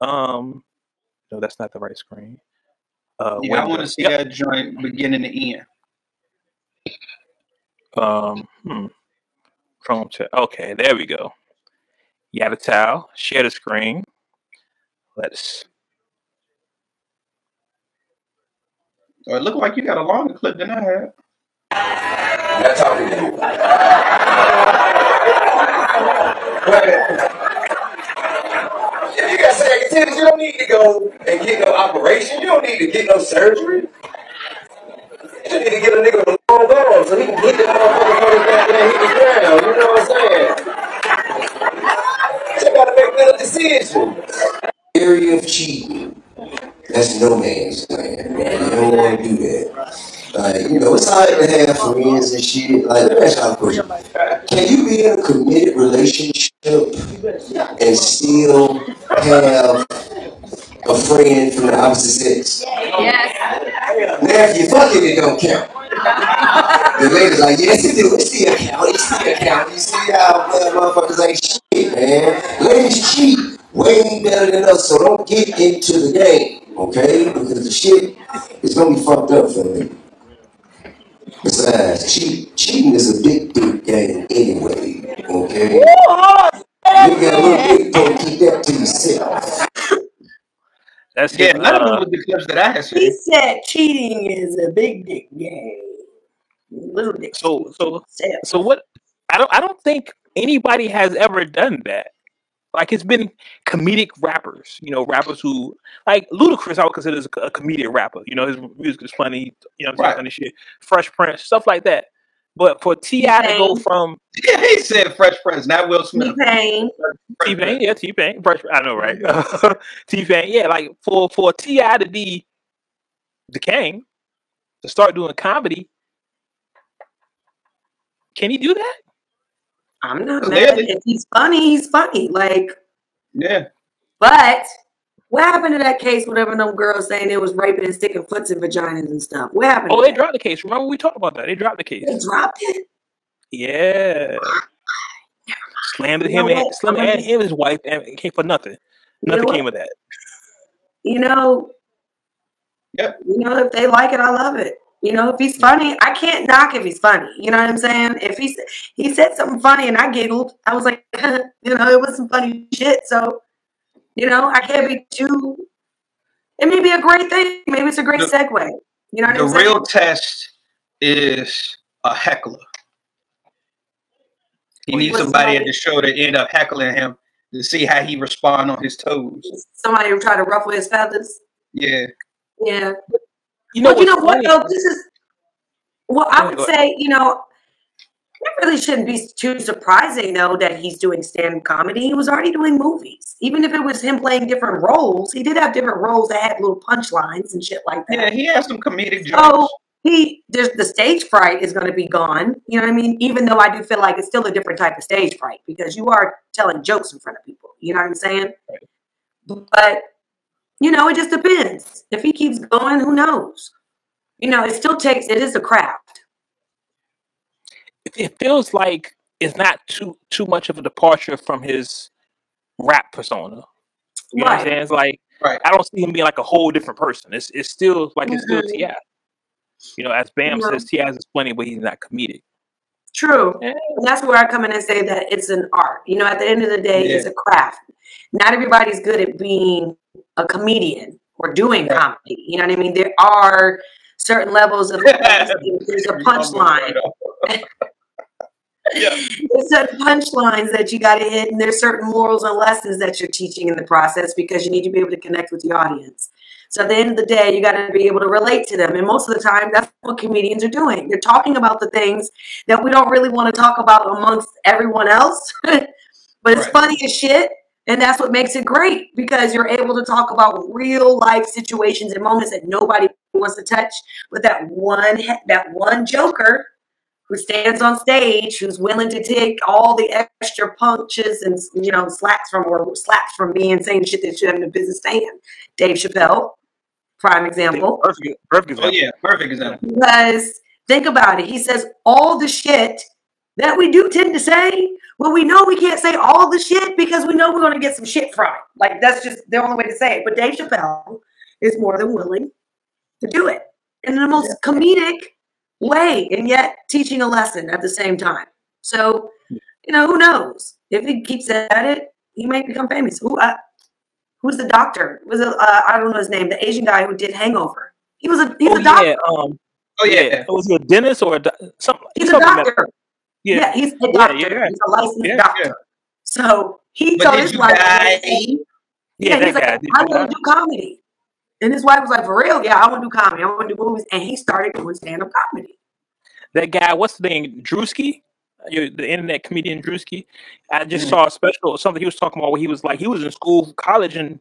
[SPEAKER 1] Um, no, that's not the right screen. Uh,
[SPEAKER 2] Yeah, I want to see
[SPEAKER 1] Yep.
[SPEAKER 2] that joint beginning to end.
[SPEAKER 1] Um, hmm. Chrome chat. Okay, there we go. Yada towel. Share the screen. Let's.
[SPEAKER 2] So it looked like you got a longer clip than I had.
[SPEAKER 4] Not talking to you. If you got tennis, you don't need to go and get no operation. You don't need to get no surgery. You need to get a nigga with a long arm so he can hit the motherfucker from the goddamn hit the ground. You know what I'm saying? You gotta make better decisions. Area of cheating. That's no man's land. You don't want to do that. Like, you know, it's hard to have friends and shit. Like, let me ask y'all a question. Can you be in a committed relationship and still have a friend from the opposite sex?
[SPEAKER 3] Yes.
[SPEAKER 4] Now, if you fuck it it don't count. The lady's like, yes, it do. It still count. It still count. You see how motherfuckers ain't shit, man. Ladies cheat way better than us, so don't get into the game, okay? Because the shit is gonna be fucked up for me. Besides, cheat, cheating is a
[SPEAKER 2] Yeah,
[SPEAKER 1] his,
[SPEAKER 2] none of them
[SPEAKER 1] uh,
[SPEAKER 2] was the clips that I had
[SPEAKER 3] He said cheating is a big dick game. Little dick.
[SPEAKER 1] so so so what? I don't I don't think anybody has ever done that. Like it's been comedic rappers, you know, rappers who like Ludacris. I would consider as a, a comedic rapper. You know, his music is funny. You know, what I'm saying
[SPEAKER 2] Right.
[SPEAKER 1] funny shit. Fresh Prince, stuff like that. But for Ti to go
[SPEAKER 3] T-Pain.
[SPEAKER 1] from
[SPEAKER 2] he said Fresh Prince, not Will Smith.
[SPEAKER 3] T-Pain.
[SPEAKER 2] Fresh
[SPEAKER 1] T Pain, yeah, T Pain, Fresh. I know, right? T Pain, yeah. Like for for Ti to be the king to start doing comedy, can he do that?
[SPEAKER 3] I'm not
[SPEAKER 2] Clearly.
[SPEAKER 3] mad. If he's funny, he's funny. Like,
[SPEAKER 2] Yeah.
[SPEAKER 3] but what happened to that case? Whatever them girls saying it was raping and sticking foots in vaginas and stuff. What happened?
[SPEAKER 1] Oh,
[SPEAKER 3] to
[SPEAKER 1] they
[SPEAKER 3] that?
[SPEAKER 1] dropped the case. Remember we talked about that? They dropped the case.
[SPEAKER 3] They dropped it.
[SPEAKER 1] Yeah. Slammed
[SPEAKER 3] You know
[SPEAKER 1] him and
[SPEAKER 3] what?
[SPEAKER 1] slammed
[SPEAKER 3] I'm
[SPEAKER 1] and him, his wife, and it came for nothing.
[SPEAKER 3] You know
[SPEAKER 1] Nothing
[SPEAKER 3] what?
[SPEAKER 1] came of that.
[SPEAKER 3] You know.
[SPEAKER 2] Yep.
[SPEAKER 3] You know, if they like it, I love it. You know, if he's funny, I can't knock if he's funny. You know what I'm saying? If he s- he said something funny and I giggled, I was like, you know, it was some funny shit. So, you know, I can't be too. It may be a great thing. Maybe it's a great
[SPEAKER 2] The-
[SPEAKER 3] segue. You know what
[SPEAKER 2] The
[SPEAKER 3] I'm saying?
[SPEAKER 2] real test is a heckler. He needs
[SPEAKER 3] With
[SPEAKER 2] somebody at the show to end up heckling him to see how he respond on his toes.
[SPEAKER 3] Somebody who try to ruffle his feathers.
[SPEAKER 2] Yeah.
[SPEAKER 3] Yeah.
[SPEAKER 1] You know
[SPEAKER 3] but you know what
[SPEAKER 1] funny?
[SPEAKER 3] though? This is well, I would say, you know, it really shouldn't be too surprising though that he's doing stand-up comedy. He was already doing movies. Even if it was him playing different roles, he did have different roles that had little punchlines and shit like that.
[SPEAKER 2] Yeah, he has some comedic
[SPEAKER 3] So
[SPEAKER 2] jokes.
[SPEAKER 3] he there's the stage fright is gonna be gone. You know what I mean? Even though I do feel like it's still a different type of stage fright because you are telling jokes in front of people. You know what I'm saying? Right. But you know, it just depends. If he keeps going, who knows? You know, it still takes it is a craft.
[SPEAKER 1] It, feels like it's not too too much of a departure from his rap persona. You know what I'm
[SPEAKER 3] Right.
[SPEAKER 1] saying? It's like
[SPEAKER 2] Right.
[SPEAKER 1] I don't see him being like a whole different person. It's it's still like it's still
[SPEAKER 3] Mhm.
[SPEAKER 1] Ti. You know, as Bam says, Ti is funny, but he's not comedic.
[SPEAKER 3] True.
[SPEAKER 1] Yeah.
[SPEAKER 3] And that's where I come in and say that it's an art. You know, at the end of the day,
[SPEAKER 2] Yeah.
[SPEAKER 3] it's a craft. Not everybody's good at being a comedian or doing
[SPEAKER 2] Right.
[SPEAKER 3] comedy. You know what I mean? There are certain levels of there's a punchline.
[SPEAKER 2] Yeah.
[SPEAKER 3] There's certain punchlines that you got to hit, and there's certain morals and lessons that you're teaching in the process because you need to be able to connect with the audience. So at the end of the day, you got to be able to relate to them. And most of the time, that's what comedians are doing. They're talking about the things that we don't really want to talk about amongst everyone else, but it's
[SPEAKER 2] Right.
[SPEAKER 3] funny as shit. And that's what makes it great because you're able to talk about real life situations and moments that nobody wants to touch. But that one, that one joker who stands on stage, who's willing to take all the extra punches and you know slaps from or slaps from me and saying shit that you have no business saying. Dave Chappelle, prime example.
[SPEAKER 1] Perfect, perfect
[SPEAKER 2] Oh
[SPEAKER 1] example.
[SPEAKER 2] yeah, perfect example.
[SPEAKER 3] Because think about it, he says all the shit that we do tend to say. Well, we know we can't say all the shit because we know we're going to get some shit from it. Like that's just the only way to say it. But Dave Chappelle is more than willing to do it in the most comedic way, and yet teaching a lesson at the same time. So, you know, who knows if he keeps at it, he might become famous. Who? Uh, who's the doctor? Was it? Uh, I don't know his name. The Asian guy who did Hangover. He was a he's
[SPEAKER 1] Oh
[SPEAKER 3] a doctor.
[SPEAKER 1] yeah, um,
[SPEAKER 2] Oh yeah.
[SPEAKER 1] Was he a dentist or a do- something?
[SPEAKER 3] He's a
[SPEAKER 1] something that-
[SPEAKER 3] doctor.
[SPEAKER 1] yeah.
[SPEAKER 3] Yeah, he's a doctor.
[SPEAKER 1] yeah, yeah.
[SPEAKER 3] He's a licensed
[SPEAKER 1] Yeah,
[SPEAKER 3] doctor.
[SPEAKER 2] yeah.
[SPEAKER 3] So he
[SPEAKER 2] But
[SPEAKER 3] told his
[SPEAKER 2] you
[SPEAKER 3] wife, yeah,
[SPEAKER 1] Yeah,
[SPEAKER 3] he's
[SPEAKER 1] that
[SPEAKER 3] like,
[SPEAKER 1] Did
[SPEAKER 3] I
[SPEAKER 1] you
[SPEAKER 3] want to do comedy. And his wife was like, for real? Yeah, I want to do comedy. I want to do movies. And he started doing stand-up comedy.
[SPEAKER 1] that guy, what's the name? Drewski? You- The internet comedian Drewski. I just
[SPEAKER 2] Mhm.
[SPEAKER 1] saw a special something he was talking about where he was like he was in school, college, and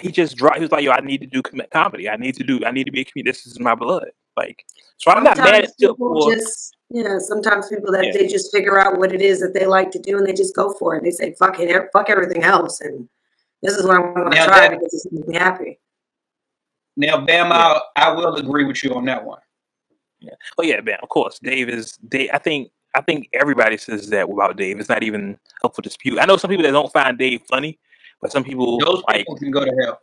[SPEAKER 1] he just dropped. He was like, "Yo, I need to do comedy. I need to do. I need to be a comedian. This is my blood." Like, so I'm not mad at still
[SPEAKER 3] people
[SPEAKER 1] for
[SPEAKER 3] just, yeah, sometimes people that
[SPEAKER 1] Yeah.
[SPEAKER 3] they just figure out what it is that they like to do and they just go for it. They say, fuck it, fuck everything else. And this is what I'm going to try
[SPEAKER 2] that-
[SPEAKER 3] because it's making me happy.
[SPEAKER 2] Now, Bam, I, I will agree with you on that one. Yeah.
[SPEAKER 1] Oh yeah, man. Of course, Dave is. Dave, I think. I think everybody says that about Dave. It's not even up for dispute. I know some people that don't find Dave funny, but some people
[SPEAKER 2] Those
[SPEAKER 1] like.
[SPEAKER 2] people can go to hell.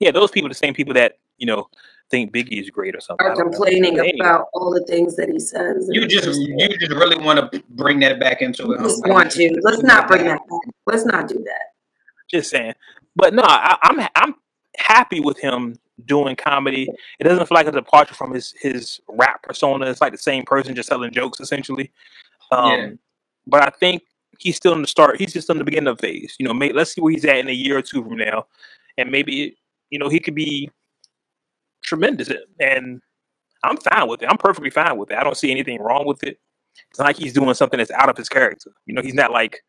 [SPEAKER 1] Yeah, those people, the same people that you know think Biggie is great or something. I
[SPEAKER 3] Are
[SPEAKER 1] don't know.
[SPEAKER 3] complaining
[SPEAKER 1] But anyway,
[SPEAKER 3] about all the things that he says. and
[SPEAKER 2] You just you just really want to bring that back into it. huh?
[SPEAKER 3] just want to. Let's not bring that back. Let's not do that.
[SPEAKER 1] just saying. But no, I, I'm I'm happy with him doing comedy. It doesn't feel like a departure from his his rap persona. It's like the same person just telling jokes essentially. Um,
[SPEAKER 2] Yeah.
[SPEAKER 1] But I think he's still in the start. He's just in the beginning of phase. You know, may, let's see where he's at in a year or two from now, and maybe you know he could be tremendous. And I'm fine with it. I'm perfectly fine with it. I don't see anything wrong with it. It's not like he's doing something that's out of his character. You know, he's not like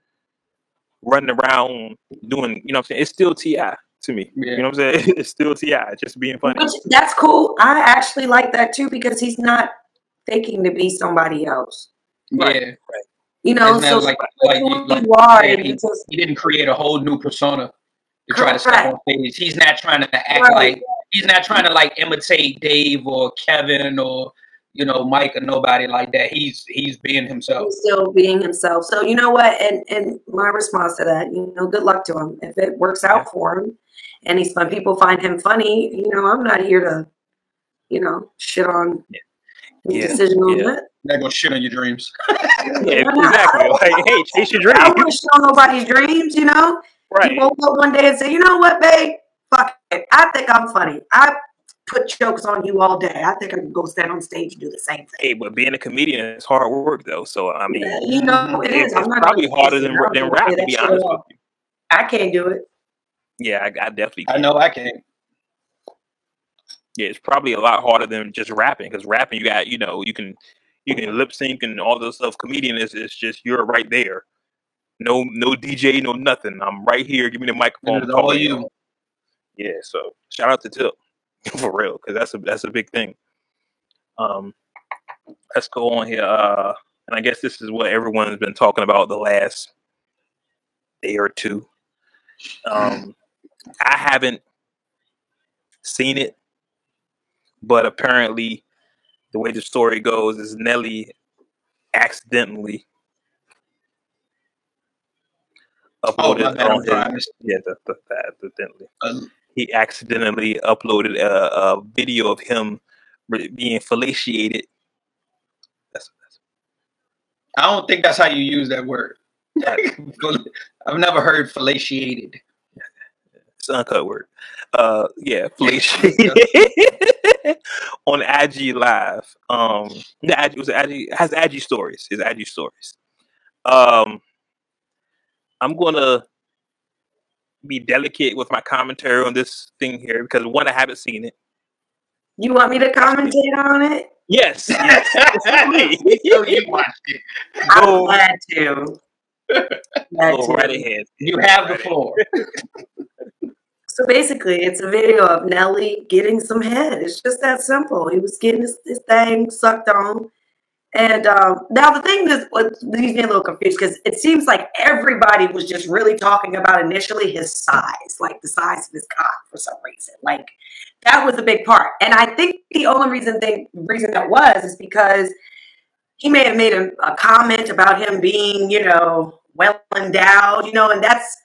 [SPEAKER 1] running around doing. You know, what I'm saying it's still Ti to me.
[SPEAKER 2] Yeah.
[SPEAKER 1] You know what I'm saying? It's still Ti, just being funny.
[SPEAKER 3] Which that's cool. I actually like that too because he's not faking to be somebody else.
[SPEAKER 1] Right.
[SPEAKER 2] Yeah,
[SPEAKER 3] You know, so
[SPEAKER 2] not like
[SPEAKER 3] who
[SPEAKER 2] like,
[SPEAKER 3] you are,
[SPEAKER 2] yeah, he,
[SPEAKER 3] you just
[SPEAKER 2] he didn't create a whole new persona to try to step on stage. He's not trying to act
[SPEAKER 3] Right.
[SPEAKER 2] like he's not trying to like imitate Dave or Kevin or you know Mike or nobody like that. He's he's being himself.
[SPEAKER 3] he's still being himself. So you know what? And and my response to that, you know, good luck to him. If it works out for him, and he's fun, people find him funny. You know, I'm not here to, you know, shit on
[SPEAKER 1] Yeah.
[SPEAKER 3] his
[SPEAKER 1] Yeah.
[SPEAKER 3] decision on
[SPEAKER 1] Yeah.
[SPEAKER 3] that.
[SPEAKER 2] Not gonna shit on your dreams.
[SPEAKER 1] Yeah, exactly. Like, hey, chase your dreams.
[SPEAKER 3] I don't
[SPEAKER 1] dream.
[SPEAKER 3] want to shit on nobody's dreams. You know,
[SPEAKER 1] Right.
[SPEAKER 3] you woke up one day and say, you know what, babe? Fuck it. I think I'm funny. I put jokes on you all day. I think I can go stand on stage and do the same thing.
[SPEAKER 1] Hey, but being a comedian is hard work though. So I mean,
[SPEAKER 3] Yeah, you know, it
[SPEAKER 1] it's,
[SPEAKER 3] is. I'm
[SPEAKER 1] it's
[SPEAKER 3] not
[SPEAKER 1] probably harder than than rap
[SPEAKER 3] say
[SPEAKER 1] to be honest
[SPEAKER 3] at
[SPEAKER 1] with you.
[SPEAKER 3] I can't do it.
[SPEAKER 1] Yeah, I, I definitely.
[SPEAKER 2] I know I can't.
[SPEAKER 1] Yeah, it's probably a lot harder than just rapping because rapping you got you know you can you can lip sync and all this stuff. Comedian is it's just you're right there. No no DJ, no nothing. I'm right here. Give me the microphone.
[SPEAKER 2] It's all you.
[SPEAKER 1] Yeah, so shout out to Tip for real because that's a that's a big thing. Um, let's go on here. Uh, and I guess this is what everyone's been talking about the last day or two. Um, I haven't seen it, but apparently, the way the story goes is Nelly accidentally
[SPEAKER 2] Oh,
[SPEAKER 1] uploaded
[SPEAKER 2] my bad.
[SPEAKER 1] on
[SPEAKER 2] sorry. I
[SPEAKER 1] his
[SPEAKER 2] missed-
[SPEAKER 1] yeah the, the, the accidentally
[SPEAKER 2] uh,
[SPEAKER 1] he accidentally uploaded a, a video of him re- being fellatiated. That's, that's
[SPEAKER 2] I don't think that's how you use that word. I've never heard fellatiated.
[SPEAKER 1] It's an uncut word. Uh, yeah, fellation on IG Live. Um, the IG, it was IG it has IG stories. It's IG stories. Um, I'm gonna be delicate with my commentary on this thing here because one, I haven't seen it.
[SPEAKER 3] You want me to commentate on it?
[SPEAKER 1] Yes, yes.
[SPEAKER 2] So you watched it.
[SPEAKER 3] I'm
[SPEAKER 1] Go,
[SPEAKER 3] glad to. Glad
[SPEAKER 1] go
[SPEAKER 3] to.
[SPEAKER 1] right ahead.
[SPEAKER 2] You have the floor.
[SPEAKER 3] So basically, it's a video of Nelly getting some head. It's just that simple. He was getting his, his thing sucked on. And um, now the thing is, what leaves me a little confused because it seems like everybody was just really talking about initially his size, like the size of his cock for some reason. Like that was a big part. And I think the only reason they reason that was is because he may have made a, a comment about him being, you know, well endowed, you know, and that's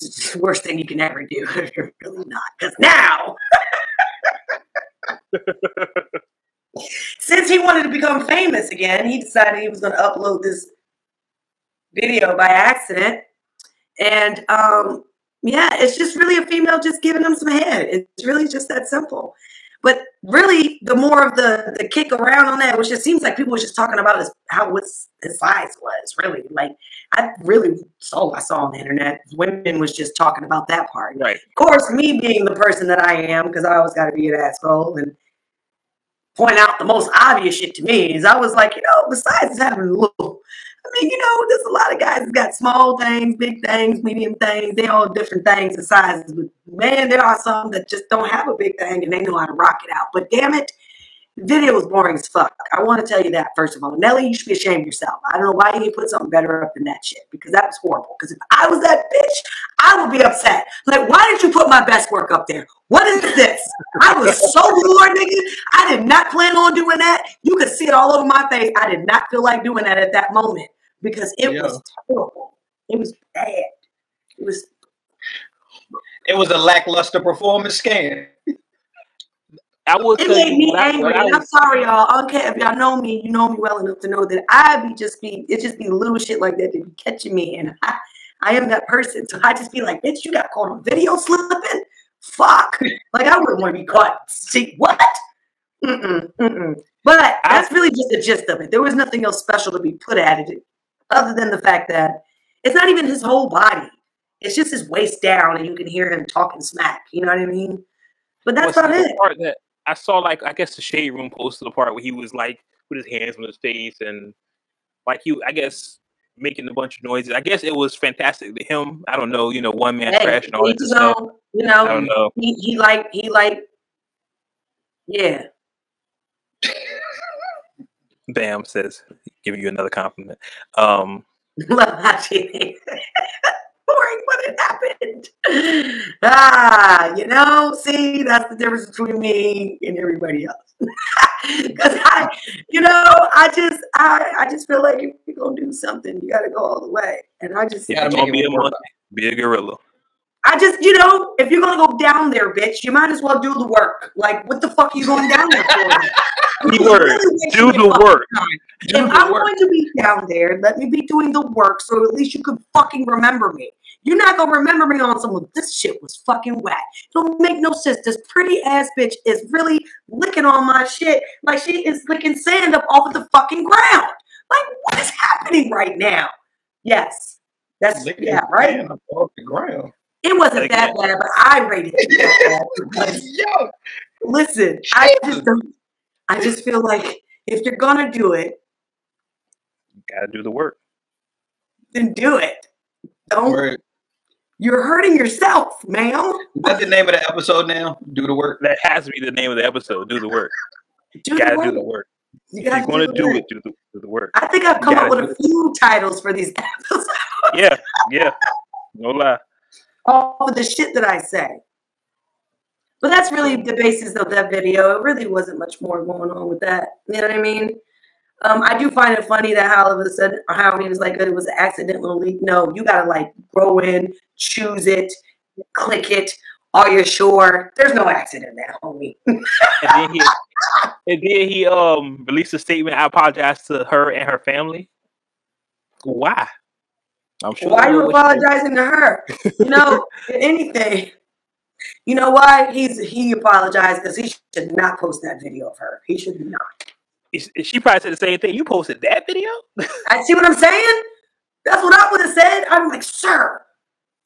[SPEAKER 3] the worst thing you can ever do. You're really not. Because now, since he wanted to become famous again, he decided he was going to upload this video by accident. And um, yeah, it's just really a female just giving him some head. It's really just that simple. But really, the more of the the kick around on that, which it seems like people were just talking about is how what's his size was really like. I really saw I saw on the internet women was just talking about that part.
[SPEAKER 1] Right.
[SPEAKER 3] Of course, me being the person that I am, because I always got to be an asshole and point out the most obvious shit to me is I was like, you know, besides having a little, I mean, you know, there's a lot of guys that got small things, big things, medium things. They all different things and sizes. But man, there are some that just don't have a big thing and they know how to rock it out. But damn it, the video was boring as fuck. I want to tell you that first of all. Nelly, you should be ashamed of yourself. I don't know why you didn't put something better up than that shit because that was horrible. Because if I was that bitch, I would be upset. Like, why did you put my best work up there? What is this? I was so bored, nigga. I did not plan on doing that. You could see it all over my face. I did not feel like doing that at that moment because it was horrible. It was bad. It was
[SPEAKER 2] It was a lackluster performance scam.
[SPEAKER 1] I will
[SPEAKER 3] It made me
[SPEAKER 1] I,
[SPEAKER 3] angry.
[SPEAKER 1] I
[SPEAKER 3] And I'm
[SPEAKER 1] was.
[SPEAKER 3] sorry, y'all. I don't care if y'all know me. You know me well enough to know that I be just be it just be little shit like that that be catching me, and I, I am that person. So I just be like, bitch, you got caught on video slipping. Fuck. Like I wouldn't want to be caught. See what? Mm-mm, mm-mm. But
[SPEAKER 1] I
[SPEAKER 3] that's really just the gist of it. There was nothing else special to be put at it, other than the fact that it's not even his whole body. It's just his waist down, and you can hear him talking smack. You know what I mean? But that's
[SPEAKER 1] what's
[SPEAKER 3] about
[SPEAKER 1] the
[SPEAKER 3] it.
[SPEAKER 1] part that I saw like I guess the shade room posted the part where he was like with his hands on his face and like he I guess making a bunch of noises. I guess it was fantastic to him. I don't know, you know, one man
[SPEAKER 3] Hey,
[SPEAKER 1] crash and all that good
[SPEAKER 3] you know,
[SPEAKER 1] I don't know.
[SPEAKER 3] he, he like he like yeah.
[SPEAKER 1] Bam says giving you another compliment. Um
[SPEAKER 3] Love how she boring when it happened. Ah, you know, see, that's the difference between me and everybody else. Because I, you know, I just, I, I just feel like if you're gonna do something, you got to go all the way. And I just,
[SPEAKER 2] gotta
[SPEAKER 1] gonna be a monkey, be a gorilla.
[SPEAKER 3] I just, you know, if you're gonna go down there, bitch, you might as well do the work. Like, what the fuck are you going down there for? You
[SPEAKER 1] Keyword,
[SPEAKER 3] really
[SPEAKER 1] do the work.
[SPEAKER 2] Do
[SPEAKER 3] if
[SPEAKER 2] the
[SPEAKER 3] I'm
[SPEAKER 2] work.
[SPEAKER 3] going to be down there, let me be doing the work so at least you could fucking remember me. You're not gonna remember me on some of this shit was fucking whack. Don't make no sense. This pretty ass bitch is really licking on my shit like she is licking sand up off of the fucking ground. Like what is happening right now? Yes. That's
[SPEAKER 2] Licking
[SPEAKER 3] yeah, right?
[SPEAKER 2] off the ground.
[SPEAKER 3] It wasn't that bad, but I rated it bad
[SPEAKER 2] Yo,
[SPEAKER 3] listen, I just don't I just feel like if you're gonna do it, you
[SPEAKER 1] Gotta do the work.
[SPEAKER 3] then do it. Don't
[SPEAKER 2] Word.
[SPEAKER 3] You're hurting yourself, ma'am.
[SPEAKER 2] Is that the name of the episode now? Do the work.
[SPEAKER 1] That has to be the name of the episode. Do the work.
[SPEAKER 3] Do the
[SPEAKER 1] gotta
[SPEAKER 3] work.
[SPEAKER 1] do the work.
[SPEAKER 3] You
[SPEAKER 1] If you're
[SPEAKER 3] gotta
[SPEAKER 1] gonna
[SPEAKER 3] the
[SPEAKER 1] do
[SPEAKER 3] work.
[SPEAKER 1] it, do the, do the work.
[SPEAKER 3] I think I've come up with a few titles for these episodes
[SPEAKER 1] Yeah, yeah. No lie.
[SPEAKER 3] off of the shit that I say. But that's really the basis of that video. It really wasn't much more going on with that. You know what I mean? Um, I do find it funny that how all of a sudden how he was like it was an accidental leak. No, you gotta like go in, choose it, click it. Are you sure? There's no accident there, homie.
[SPEAKER 1] And then he and then he um released a statement. I apologize to her and her family. Why? I'm sure.
[SPEAKER 3] Why are you
[SPEAKER 1] what she did.
[SPEAKER 3] apologizing to her? You know, anything. You know why he's he apologized because he should not post that video of her. He should not.
[SPEAKER 1] Is- is She probably said the same thing. You posted that video?
[SPEAKER 3] I see what I'm saying. That's what I would have said. I'm like, sir,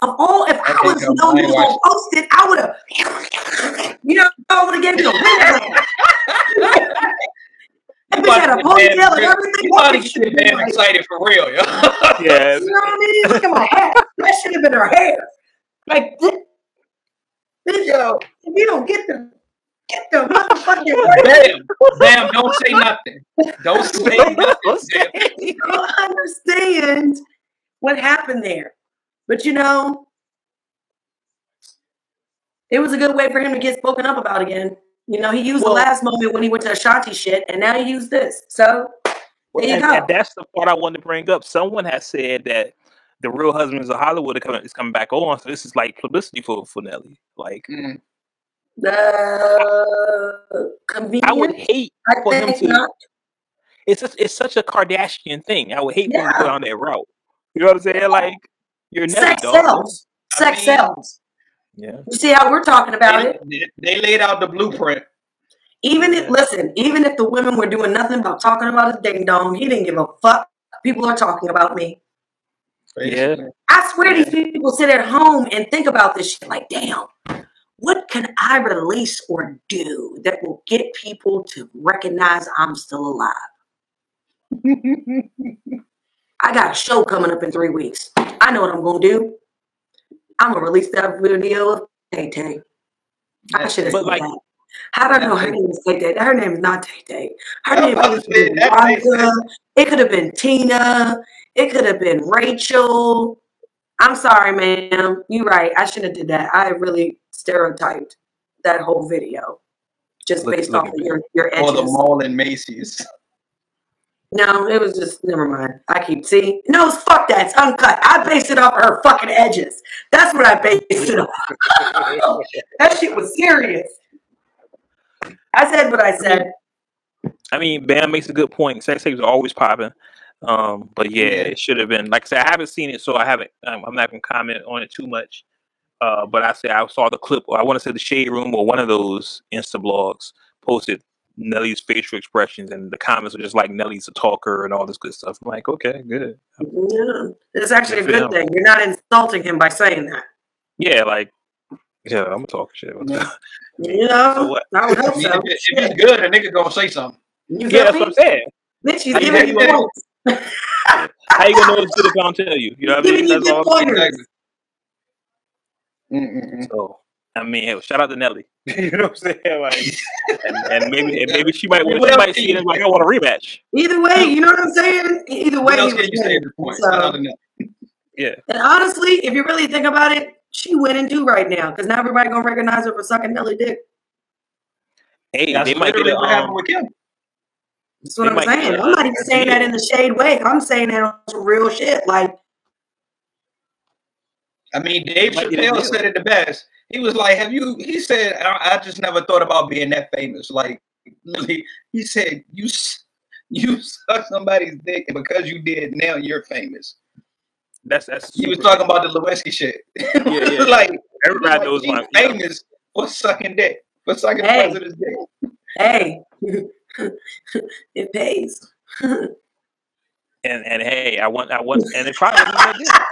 [SPEAKER 3] of all, if I
[SPEAKER 2] Okay,
[SPEAKER 3] would have known you was
[SPEAKER 2] watch
[SPEAKER 3] gonna post it, I would have, you know, I would have gave you a win. That bitch had a ponytail and everything.
[SPEAKER 2] You
[SPEAKER 3] That
[SPEAKER 2] thought he
[SPEAKER 3] bitch
[SPEAKER 2] should
[SPEAKER 3] should
[SPEAKER 2] have
[SPEAKER 3] have been
[SPEAKER 2] been
[SPEAKER 3] like,
[SPEAKER 2] excited for real, yo.
[SPEAKER 1] Yeah.
[SPEAKER 3] you know what I mean? Look at my hair. That should have been her hair. Like, this, bitch,
[SPEAKER 2] yo,
[SPEAKER 3] if you don't get the, get the motherfucking word.
[SPEAKER 2] bam, bam, don't say nothing. Don't say nothing. Bam.
[SPEAKER 3] you don't understand what happened there. But you know, it was a good way for him to get spoken up about again. You know, he used
[SPEAKER 1] Well-
[SPEAKER 3] the last moment when he went to Ashanti shit, and now he used this. So there you
[SPEAKER 1] and,
[SPEAKER 3] go.
[SPEAKER 1] and that's the part I wanted to bring up. Someone has said that the Real Husbands of Hollywood are coming, is coming back on, so this is like publicity for for Nelly. Like,
[SPEAKER 2] Mm.
[SPEAKER 3] The convenience.
[SPEAKER 1] I would hate
[SPEAKER 3] I
[SPEAKER 1] for him
[SPEAKER 3] think
[SPEAKER 1] to.
[SPEAKER 3] not.
[SPEAKER 1] It's just, it's such a Kardashian thing. I would hate for him to
[SPEAKER 3] Yeah.
[SPEAKER 1] go down that route. You know what I'm saying? Like, you're Nelly,
[SPEAKER 3] Sex
[SPEAKER 1] dog.
[SPEAKER 3] sells.
[SPEAKER 2] I
[SPEAKER 3] Sex
[SPEAKER 2] mean-
[SPEAKER 3] sells.
[SPEAKER 1] Yeah.
[SPEAKER 3] You see how we're talking about it?
[SPEAKER 2] They, they laid out the blueprint.
[SPEAKER 3] Even if
[SPEAKER 1] Yeah.
[SPEAKER 3] listen, even if the women were doing nothing about talking about his ding dong, he didn't give a fuck. People are talking about me.
[SPEAKER 1] Yeah.
[SPEAKER 3] I swear these people sit at home and think about this shit like, damn, what can I release or do that will get people to recognize I'm still alive? I got a show coming up in three weeks. I know what I'm gonna do. I'm gonna release that video of Tay Tay. I should have said
[SPEAKER 1] like-
[SPEAKER 3] that. How do I know her name is Tay Tay? Her name is not Tay Tay. Her name could been Wanda. It could have been Tina. It could have been Rachel. I'm sorry, ma'am. You're right. I shouldn't have did that. I really stereotyped that whole video just
[SPEAKER 1] Look-
[SPEAKER 3] based
[SPEAKER 1] look
[SPEAKER 3] off
[SPEAKER 1] at
[SPEAKER 3] of
[SPEAKER 1] me.
[SPEAKER 3] your your
[SPEAKER 2] Or the
[SPEAKER 3] edges.
[SPEAKER 2] mall in Macy's.
[SPEAKER 3] No, it was just never mind. I keep see. No, fuck that. It's uncut. I based it off her fucking edges. That's what I based it off. that shit was serious. I said what I said.
[SPEAKER 1] I mean, Bam makes a good point. Sex tapes are always popping. Um, but yeah,
[SPEAKER 2] Yeah.
[SPEAKER 1] it should have been. Like I said, I haven't seen it, so I haven't. Um, I'm not gonna comment on it too much. Uh, but I say I saw the clip. Or I want to say the Shade Room or one of those Insta blogs posted Nelly's facial expressions, and the comments were just like Nelly's a talker and all this good stuff. I'm like, okay, good.
[SPEAKER 3] Yeah, it's actually a
[SPEAKER 1] Good for
[SPEAKER 3] good thing. You're not insulting him by saying that.
[SPEAKER 1] Yeah, like, yeah, I'm gonna talk shit. About
[SPEAKER 2] Yeah.
[SPEAKER 3] You know,
[SPEAKER 1] So what?
[SPEAKER 3] I would hope so.
[SPEAKER 2] if, it- if it's good, a nigga gonna say something.
[SPEAKER 3] You
[SPEAKER 1] Yeah,
[SPEAKER 3] feel
[SPEAKER 1] that's what? I'm saying.
[SPEAKER 3] Bitch, he's
[SPEAKER 1] How you-
[SPEAKER 3] giving
[SPEAKER 1] how
[SPEAKER 3] you
[SPEAKER 1] you gonna-
[SPEAKER 3] points.
[SPEAKER 1] How you gonna know it's good if I don't tell you? You know what I
[SPEAKER 3] Giving
[SPEAKER 1] mean?
[SPEAKER 3] you
[SPEAKER 1] That's all.
[SPEAKER 3] pointers.
[SPEAKER 2] Exactly. Mm-mm-mm.
[SPEAKER 1] So I mean, hey, shout out to Nelly. you know what I'm saying? Like, and, and maybe and maybe she might
[SPEAKER 2] What
[SPEAKER 1] she might see it
[SPEAKER 2] you
[SPEAKER 1] like I want a rematch.
[SPEAKER 3] Either way, you know what I'm saying? Either way,
[SPEAKER 2] What else
[SPEAKER 3] he
[SPEAKER 2] can
[SPEAKER 3] was
[SPEAKER 2] you say
[SPEAKER 3] winning.
[SPEAKER 2] at this point?
[SPEAKER 3] So-
[SPEAKER 2] Other than that?
[SPEAKER 1] Yeah,
[SPEAKER 3] And honestly, if you really think about it, she winning too right now because now everybody gonna recognize her for sucking Nelly dick.
[SPEAKER 1] hey,
[SPEAKER 2] That's
[SPEAKER 1] they might get
[SPEAKER 2] literally
[SPEAKER 1] a
[SPEAKER 2] what happened
[SPEAKER 1] um,
[SPEAKER 2] with Kim.
[SPEAKER 3] That's what
[SPEAKER 1] They
[SPEAKER 3] I'm saying. I'm not even saying that in the shade way. I'm saying that on real shit. Like,
[SPEAKER 2] I mean, Dave
[SPEAKER 1] Might get a
[SPEAKER 2] Chappelle
[SPEAKER 1] deal.
[SPEAKER 2] said it the best. He was like, "Have you?" He said, "I, I just never thought about being that famous." Like, literally, he said, "You, you suck somebody's dick, and because you did, now you're famous."
[SPEAKER 1] that's that's
[SPEAKER 2] He was talking about the Lewinsky shit.
[SPEAKER 1] yeah. yeah.
[SPEAKER 2] like,
[SPEAKER 1] everybody
[SPEAKER 2] like,
[SPEAKER 1] knows
[SPEAKER 2] she's
[SPEAKER 1] my yeah.
[SPEAKER 2] famous for sucking dick, for sucking
[SPEAKER 3] Hey.
[SPEAKER 2] president's dick.
[SPEAKER 3] hey, it pays.
[SPEAKER 1] and and hey, I want I want and it probably wasn't that deal.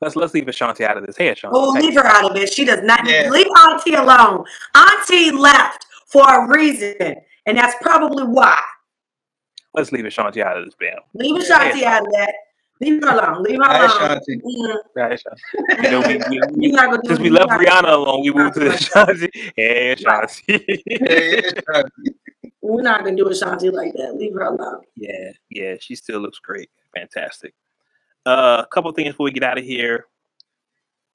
[SPEAKER 1] Let's let's leave Ashanti out of this. Hey, Ashanti.
[SPEAKER 3] Oh,
[SPEAKER 1] hey.
[SPEAKER 3] leave her out of it. She does not
[SPEAKER 2] Yeah.
[SPEAKER 3] leave Auntie alone. Auntie left for a reason, and that's probably why.
[SPEAKER 1] Let's leave Ashanti out of this, Bam.
[SPEAKER 3] Leave
[SPEAKER 2] Yeah.
[SPEAKER 3] Ashanti out of that. Leave her alone. Leave her alone.
[SPEAKER 2] Ashanti.
[SPEAKER 3] Mm,
[SPEAKER 1] Yeah, You know, we, we, we,
[SPEAKER 3] you're not gonna do
[SPEAKER 1] since we left
[SPEAKER 3] not-
[SPEAKER 1] Rihanna alone, we moved to Ashanti. Hey, Ashanti.
[SPEAKER 2] Hey, Ashanti.
[SPEAKER 3] We're not gonna do Ashanti like that. Leave her alone.
[SPEAKER 1] Yeah, yeah, she still looks great. Fantastic. Uh, a couple things before we get out of here.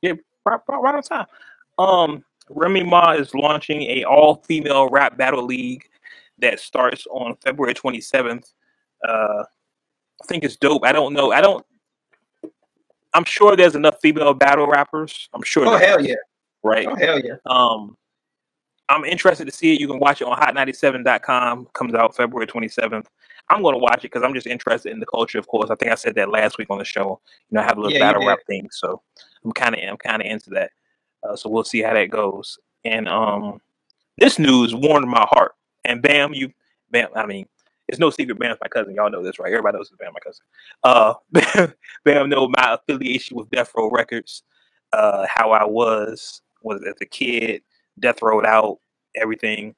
[SPEAKER 1] Yeah, right, right, right on time. Um, Remy Ma is launching a all-female rap battle league that starts on February 27th. Uh, I think it's dope. I don't know. I don't. I'm sure there's enough female battle rappers. I'm sure.
[SPEAKER 2] Oh
[SPEAKER 1] there
[SPEAKER 2] hell
[SPEAKER 1] is,
[SPEAKER 2] yeah!
[SPEAKER 1] Right.
[SPEAKER 2] Oh hell yeah!
[SPEAKER 1] Um, I'm interested to see it. You can watch it on hot97.com. Comes out February 27th. I'm going to watch it because I'm just interested in the culture. Of course, I think I said that last week on the show. You know, I have a little
[SPEAKER 2] Yeah,
[SPEAKER 1] battle rap thing, so I'm kind of I'm kind of into that. Uh, so we'll see how that goes. And um, this news warmed my heart. And bam, you bam. I mean, it's no secret. Bam's my cousin. Y'all know this, right? Everybody knows Bam my cousin. Uh, Bam, Bam know my affiliation with Death Row Records. Uh, how I was was as a kid, Death Row out, everything.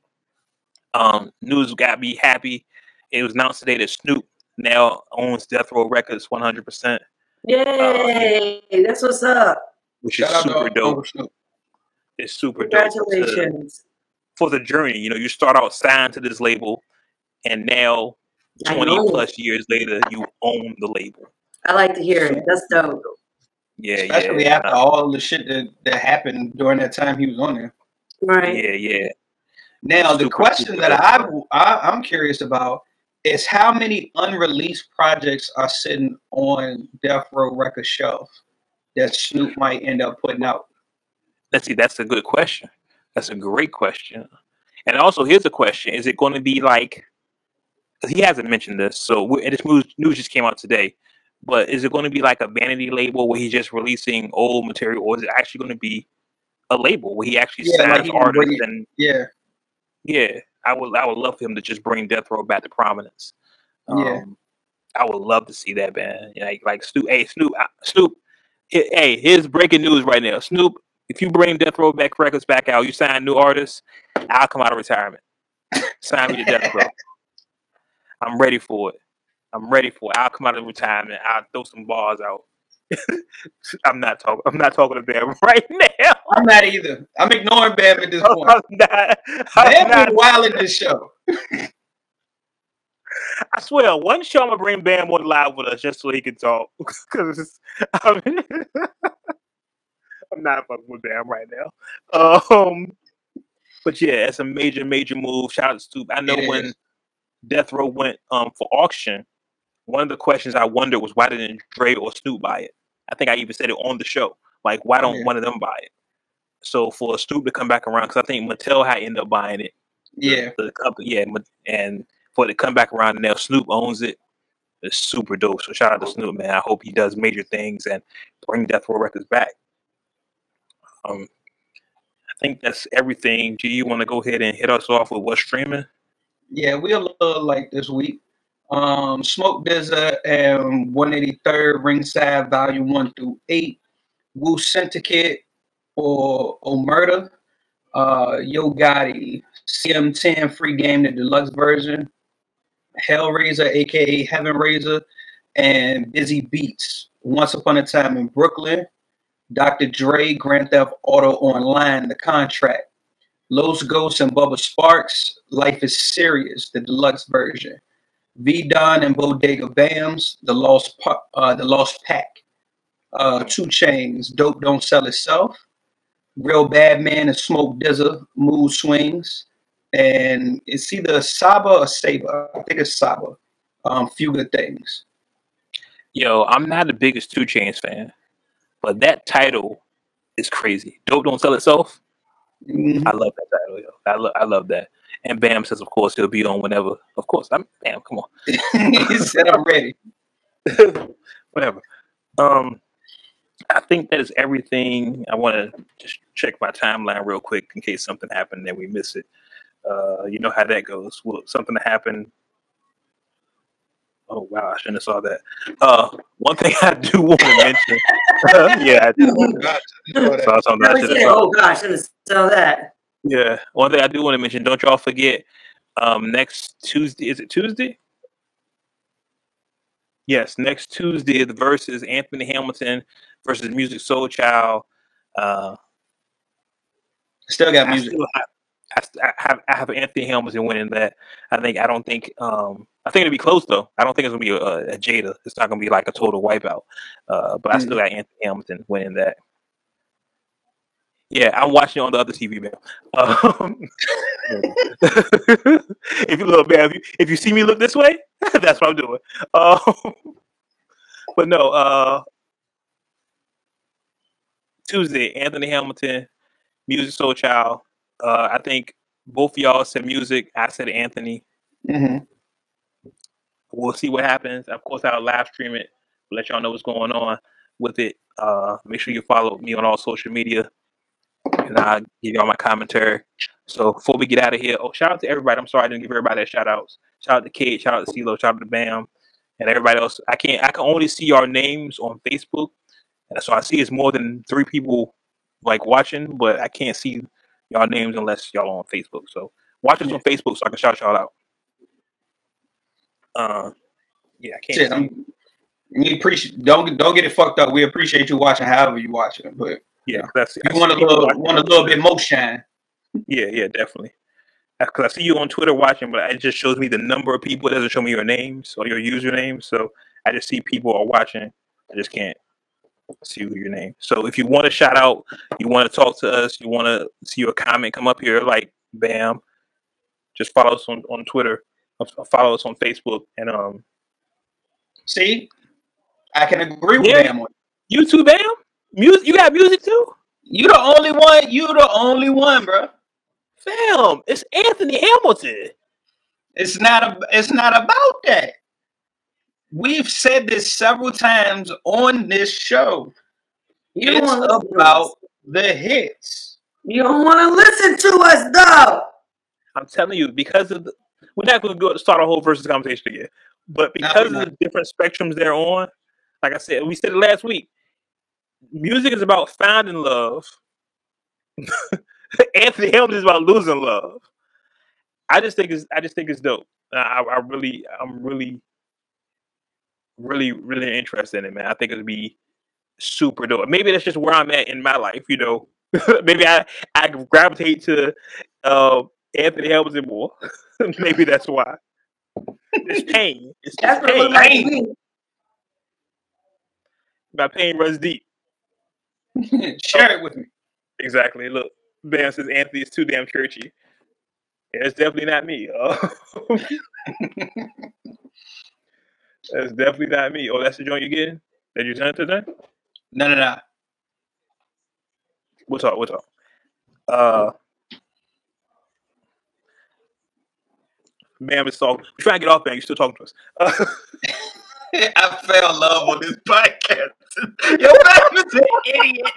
[SPEAKER 1] Um, news got me happy. It was announced today that Snoop now owns Death Row Records 100%,
[SPEAKER 3] Yay! That's what's up.
[SPEAKER 1] which is
[SPEAKER 2] Shout
[SPEAKER 1] super dope. It's super dope. to-
[SPEAKER 3] Congratulations.
[SPEAKER 1] for the journey. You know, you start out signed to this label, and now 20 plus years later, you own the label.
[SPEAKER 3] I like to hear it. That's dope.
[SPEAKER 1] Yeah,
[SPEAKER 2] Especially
[SPEAKER 1] yeah,
[SPEAKER 2] after all the shit that, that happened during that time he was on there.
[SPEAKER 3] Right.
[SPEAKER 1] yeah, yeah.
[SPEAKER 2] Now, the question that. I, I I'm curious about is how many unreleased projects are sitting on Death Row Records shelf that Snoop might end up putting out.
[SPEAKER 1] Let's see. That's a good question. That's a great question. And also, here's a question: Is it going to be like? he hasn't mentioned this, so and this news, news just came out today. But is it going to be like a vanity label where he's just releasing old material, or is it actually going to be a label where he actually
[SPEAKER 2] Yeah,
[SPEAKER 1] signs
[SPEAKER 2] bring
[SPEAKER 1] artists
[SPEAKER 2] it-
[SPEAKER 1] and
[SPEAKER 2] Yeah,
[SPEAKER 1] Yeah, I would. I would love for him to just bring Death Row back to prominence.
[SPEAKER 2] Yeah.
[SPEAKER 1] Um, I would love to see that, man. Like, like Snoop. Hey, Snoop. Snoop. Hey, here's breaking news right now. Snoop, if you bring Death Row back records back out, you sign new artists, I'll come out of retirement. Sign me to Death Row. I'm ready for it. I'm ready for it. I'll come out of retirement. I'll throw some bars out. I'm not talking. I'm not talking to them right now.
[SPEAKER 2] I'm not either. I'm ignoring Bam at this point.
[SPEAKER 1] I'm not. I'm
[SPEAKER 2] Bam been wild in this show.
[SPEAKER 1] I swear, one show I'm gonna bring Bam on live with us just so he can talk. Because I mean, I'm not fucking with Bam right now. Um, but yeah, it's a major, major move. Shout out to Snoop. I know when. Death Row went um for auction, one of the questions I wondered was why didn't Dre or Snoop buy it? I think I even said it on the show. Like, why don't
[SPEAKER 2] Yeah.
[SPEAKER 1] one of them buy it? So for Snoop to come back around, because I think Mattel had ended up buying it.
[SPEAKER 2] Yeah,
[SPEAKER 1] the company, yeah, and for it to come back around and now Snoop owns it, it's super dope. So shout out to Snoop, man. I hope he does major things and bring Death Row Records back. Um, I think that's everything. G, you want to go ahead and hit us off with what's streaming?
[SPEAKER 2] yeah, we a little like this week. Um, Smoke Dizza and 183rd Ringside Volume 1 through 8. Wu Syndicate or Omerta. Uh, Yo Gotti, CM10 Free Game, the deluxe version. Hell Razah, aka Heaven Razah, and Busy Beats. Once Upon a Time in Brooklyn. Dr. Dre, Grand Theft Auto Online, The Contract. Los Ghosts and Bubba Sparxxx, Life is Serious, the deluxe version. V Don and Bodega Bamz, The Lost Pa- uh, The Lost Pack. Uh, 2 Chainz, Dope Don't Sell Itself. Real Bad Man and Smoke Dizza, Mood Swings. And it's either Saba or Saba. I think it's Saba. Um, Few Good Things.
[SPEAKER 1] Yo, I'm not the biggest 2 Chainz fan, but that title is crazy. Dope don't sell itself.
[SPEAKER 2] Mhm.
[SPEAKER 1] I love that title. Yo. I love, I love that. And Bam says, of course, he'll be on whenever. Of course, I'm Bam. Come on.
[SPEAKER 2] he said, I'm ready.
[SPEAKER 1] whatever. Um, I think that is everything. I want to just check my timeline real quick in case something happened and we miss it. Uh, you know how that goes. Well, something happen. Oh wow, I shouldn't have saw that. Uh, one thing I do want to mention. yeah, I do.
[SPEAKER 2] Oh, God, I didn't
[SPEAKER 1] saw something I should have saw.
[SPEAKER 3] oh gosh, I didn't know that.
[SPEAKER 1] Yeah, one thing I do want to mention. Don't y'all forget. Um, next Tuesday is it Tuesday? Yes, next Tuesday the versus Anthony Hamilton versus Musiq Soulchild. Uh,
[SPEAKER 2] Still got
[SPEAKER 1] I
[SPEAKER 2] music.
[SPEAKER 1] still have, I, st- I have I have Anthony Hamilton winning that. I think I don't think um I think it'll be close though. I don't think it's gonna be a, a Jada. It's not gonna be like a total wipeout. Uh, but I still got Anthony Hamilton winning that. Yeah, I'm watching on the other TV, man. Um, if you look, man, if you, if you see me look this way, that's what I'm doing. Um, but no, uh, Tuesday, Anthony Hamilton, Musiq Soulchild. Uh, I think both of y'all said music. I said Anthony.
[SPEAKER 2] hmm
[SPEAKER 1] We'll see what happens. Of course, I'll live stream it. Let y'all know what's going on with it. Uh, make sure you follow me on all social media, and I'll give y'all my commentary. So before we get out of here, oh shout out to everybody. I'm sorry I didn't give everybody their shout outs. Shout out to Kate, shout out to CeeLo, shout out to Bam, and everybody else. I can't. I can only see our names on Facebook, and so I see it's more than three people like watching, but I can't see y'all names unless y'all on Facebook. So watch us on Facebook so I can shout y'all out. Uh, yeah, I can't.
[SPEAKER 2] Shit,
[SPEAKER 1] see.
[SPEAKER 2] I'm, we appreciate. Don't don't get it fucked up. We appreciate you watching, however you watching it. But
[SPEAKER 1] Yeah, 'cause I see, I
[SPEAKER 2] you want a
[SPEAKER 1] you
[SPEAKER 2] little want a little bit more shine.
[SPEAKER 1] Yeah, yeah, definitely. Because I see you on Twitter watching, but it just shows me the number of people. It doesn't show me your names or your username. So I just see people are watching. I just can't see your name. So if you want to shout out, you want to talk to us, you want to see your comment come up here, like bam, just follow us on, on Twitter, or follow us on Facebook, and um,
[SPEAKER 2] See, I can agree with
[SPEAKER 1] Yeah.
[SPEAKER 2] Bam. on it.
[SPEAKER 1] YouTube, bam. Music, you got music too,
[SPEAKER 2] You the only one. You the only one, bro.
[SPEAKER 1] fam. It's Anthony Hamilton.
[SPEAKER 2] It's not a, It's not about that. We've said this several times on this show.
[SPEAKER 3] You don't
[SPEAKER 2] It's
[SPEAKER 3] want to listen to
[SPEAKER 2] about the hits.
[SPEAKER 3] You don't want to listen to us, though.
[SPEAKER 1] I'm telling you, because of the, we're not going to go start a whole versus conversation again, but
[SPEAKER 2] No,
[SPEAKER 1] because
[SPEAKER 2] we're
[SPEAKER 1] of the different spectrums they're on, like I said, we said it last week. Music is about finding love. Anthony Hamilton is about losing love. I just think it's I just think it's dope. I, I really I'm really really really interested in it, man. I think it'd be super dope. Maybe that's just where I'm at in my life, you know. Maybe I I gravitate to uh, Anthony Hamilton more. Maybe that's why. It's pain. It's
[SPEAKER 3] That's
[SPEAKER 1] just
[SPEAKER 3] what it
[SPEAKER 1] pain.
[SPEAKER 3] like to.
[SPEAKER 1] My pain runs deep.
[SPEAKER 2] Share it with me.
[SPEAKER 1] Exactly. Look, Bam says Anthony is too damn churchy. Yeah, it's definitely not me. Uh, that's definitely not me. Oh, that's the joint you're getting? That you sent today?
[SPEAKER 2] No, no, no.
[SPEAKER 1] We'll talk. We'll talk. Uh, Bam is talking. We're trying to get off, Bam. You're still talking to us. Uh,
[SPEAKER 2] I fell in love on this podcast. Your man is an idiot.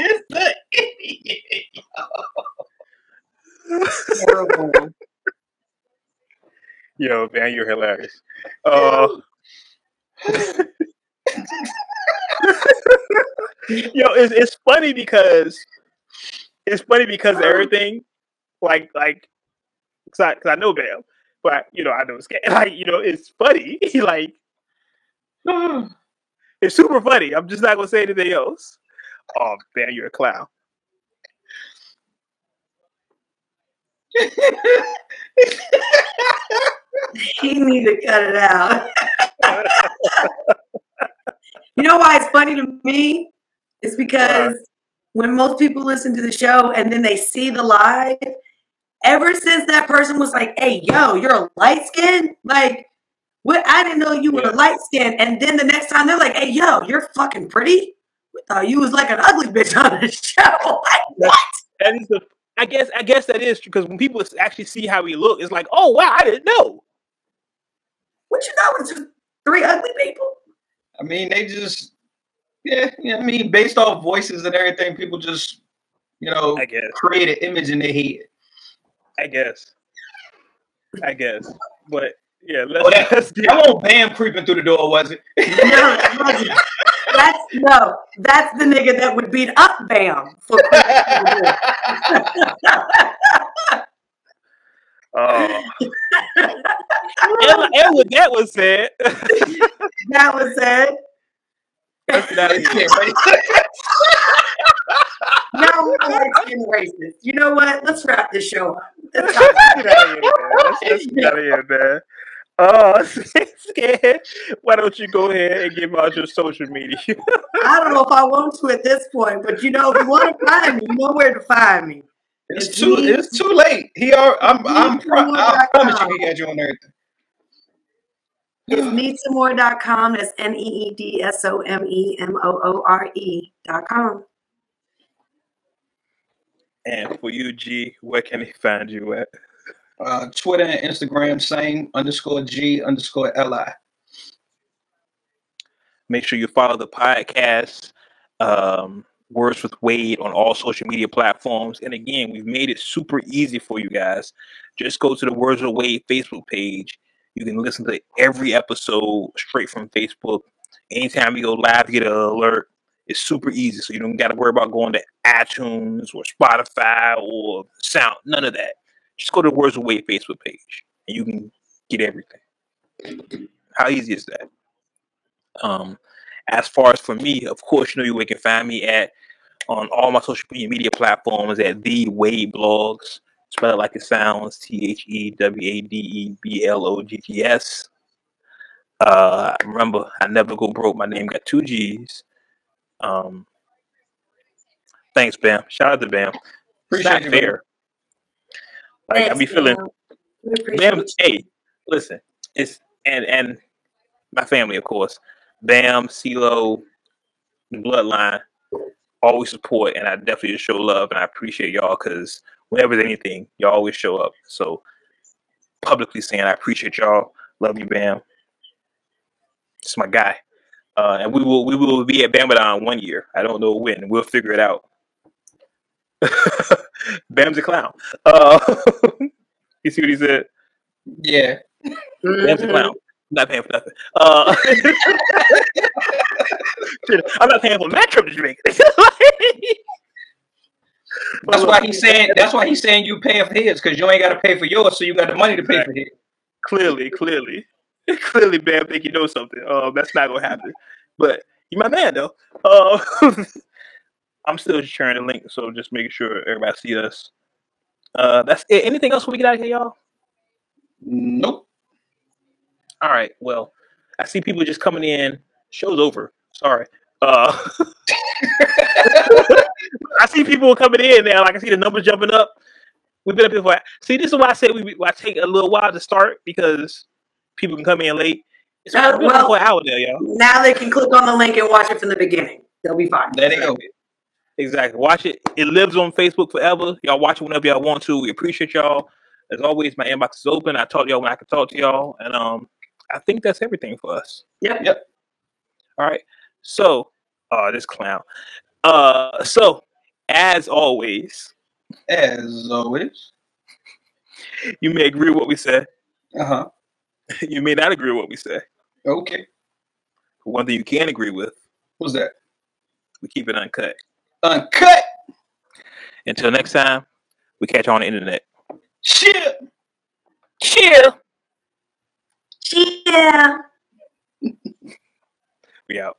[SPEAKER 2] It's an idiot.
[SPEAKER 3] Horrible.
[SPEAKER 1] yo, man, you're hilarious. Uh, yo, it's, it's funny because it's funny because of everything, like like, cause I, cause I know Bam, but you know I know it's like you know it's funny, like it's super funny. I'm just not gonna say anything else. Oh, man, you're a clown.
[SPEAKER 3] He need to cut it out. you know why it's funny to me? It's because when most people listen to the show and then they see the live, ever since that person was like, "Hey, yo, you're a light skin," like, what? I didn't know you were
[SPEAKER 1] Yeah.
[SPEAKER 3] a light skin, and then the next time they're like, "Hey, yo, you're fucking pretty." We thought you was like an ugly bitch on the show. Like, what?
[SPEAKER 1] That is the. I guess I guess that is true because when people actually see how he look, it's like, oh wow, I didn't know.
[SPEAKER 3] What you know? It's just three ugly people.
[SPEAKER 2] I mean, they just, yeah, yeah, I mean, based off voices and everything, people just, you know,
[SPEAKER 1] I guess.
[SPEAKER 2] create an image in their head.
[SPEAKER 1] I guess. I guess. But yeah,
[SPEAKER 2] Oh,
[SPEAKER 1] let's,
[SPEAKER 2] that,
[SPEAKER 1] let's get
[SPEAKER 2] that won't Bam creeping through the door, was it?
[SPEAKER 3] No, it wasn't. That's no. That's the nigga that would beat up Bam for
[SPEAKER 1] Oh. and, and with that was said,
[SPEAKER 3] that was it.
[SPEAKER 1] let's get out of here.
[SPEAKER 3] Now we're like skin racist. You know what? Let's wrap this show up. Let's
[SPEAKER 1] Let's
[SPEAKER 3] not-
[SPEAKER 1] get out of here, man. Let's, let's get out of here, man. Oh, scared. Why don't you go ahead and give out your social media?
[SPEAKER 3] I don't know if I want to at this point, but you know, if you want to find me, you know where to find me.
[SPEAKER 2] It's
[SPEAKER 3] It's
[SPEAKER 2] too,
[SPEAKER 3] me.
[SPEAKER 2] it's too late. He, are, I'm, I'm,
[SPEAKER 3] Me
[SPEAKER 2] pro- I promise you, he got you on everything.
[SPEAKER 3] It's needsomemoore.com. That's N E E D S O M E M O O R E dot com.
[SPEAKER 1] And for you, G, where can they find you at?
[SPEAKER 2] Uh, Twitter and Instagram, same underscore G underscore Li.
[SPEAKER 1] Make sure you follow the podcast, um, Words with Wade, on all social media platforms. And again, we've made it super easy for you guys. Just go to the Words with Wade Facebook page. You can listen to every episode straight from Facebook. Anytime you go live, you get an alert. It's super easy, so you don't got to worry about going to iTunes or Spotify or Sound. None of that. Just go to the Words Wade Facebook page, and you can get everything. How easy is that? Um, as far as for me, of course, you know you can find me at on all my social media platforms at the Wade Bloggs. Spell it like it sounds: T H E W A D E B L O G G S. Uh, remember, I never go broke. My name got two G's. Um, thanks, Bam. Shout out to Bam. It's
[SPEAKER 2] Appreciate
[SPEAKER 1] not
[SPEAKER 2] you, man.
[SPEAKER 1] fair. Like I
[SPEAKER 3] Thanks,
[SPEAKER 1] be feeling
[SPEAKER 3] Bam. We appreciate
[SPEAKER 1] Bam.
[SPEAKER 3] you.
[SPEAKER 1] Hey, listen, it's and and my family, of course. Bam, CeeLo, Bloodline, always support, and I definitely show love, and I appreciate y'all because whenever there's anything, y'all always show up. So publicly saying I appreciate y'all, love you, Bam. It's my guy, uh, and we will we will be at Bamadan one year. I don't know when. We'll figure it out. Bam's a clown. Uh, you see what he said?
[SPEAKER 2] Yeah.
[SPEAKER 1] Bam's a
[SPEAKER 3] Mhm.
[SPEAKER 1] clown. I'm not paying for nothing. Uh, I'm not paying for my trip to Jamaica.
[SPEAKER 2] That's why he's saying. That's why he's saying you paying for his because you ain't got to pay for yours, so you got the money to pay for his.
[SPEAKER 1] clearly, clearly, clearly, Bam think you know something. Um, that's not gonna happen. But you my man though. Uh, I'm still just sharing the link, so just making sure everybody see us. Uh, that's it. Anything else we get out of here, y'all?
[SPEAKER 2] Nope.
[SPEAKER 1] All right. Well, I see people just coming in. Show's over. Sorry. Uh, I see people coming in now. Like I see the numbers jumping up. We've been up here for. See, this is why I said we. Why I take a little while to start because people can come in late. It's
[SPEAKER 3] Uh,
[SPEAKER 1] we've been
[SPEAKER 3] well-
[SPEAKER 1] for an hour there, y'all.
[SPEAKER 3] Now they can click on the link and watch it from the beginning. They'll be fine.
[SPEAKER 2] There they go.
[SPEAKER 1] Exactly. Watch it. It lives on Facebook forever. Y'all watch it whenever y'all want to. We appreciate y'all. As always, my inbox is open. I talk to y'all when I can talk to y'all. And um, I think that's everything for us.
[SPEAKER 3] Yep.
[SPEAKER 2] Yep.
[SPEAKER 1] All right. So, uh, this clown. Uh, so as always,
[SPEAKER 2] As always.
[SPEAKER 1] you may agree with what we said.
[SPEAKER 2] Uh huh.
[SPEAKER 1] You may not agree with what we say.
[SPEAKER 2] Okay.
[SPEAKER 1] One thing you can agree with,
[SPEAKER 2] What's that?
[SPEAKER 1] we keep it uncut.
[SPEAKER 2] Uncut.
[SPEAKER 1] Until next time, we catch you on the internet.
[SPEAKER 2] Shit.
[SPEAKER 1] Chill.
[SPEAKER 3] Yeah.
[SPEAKER 1] We out.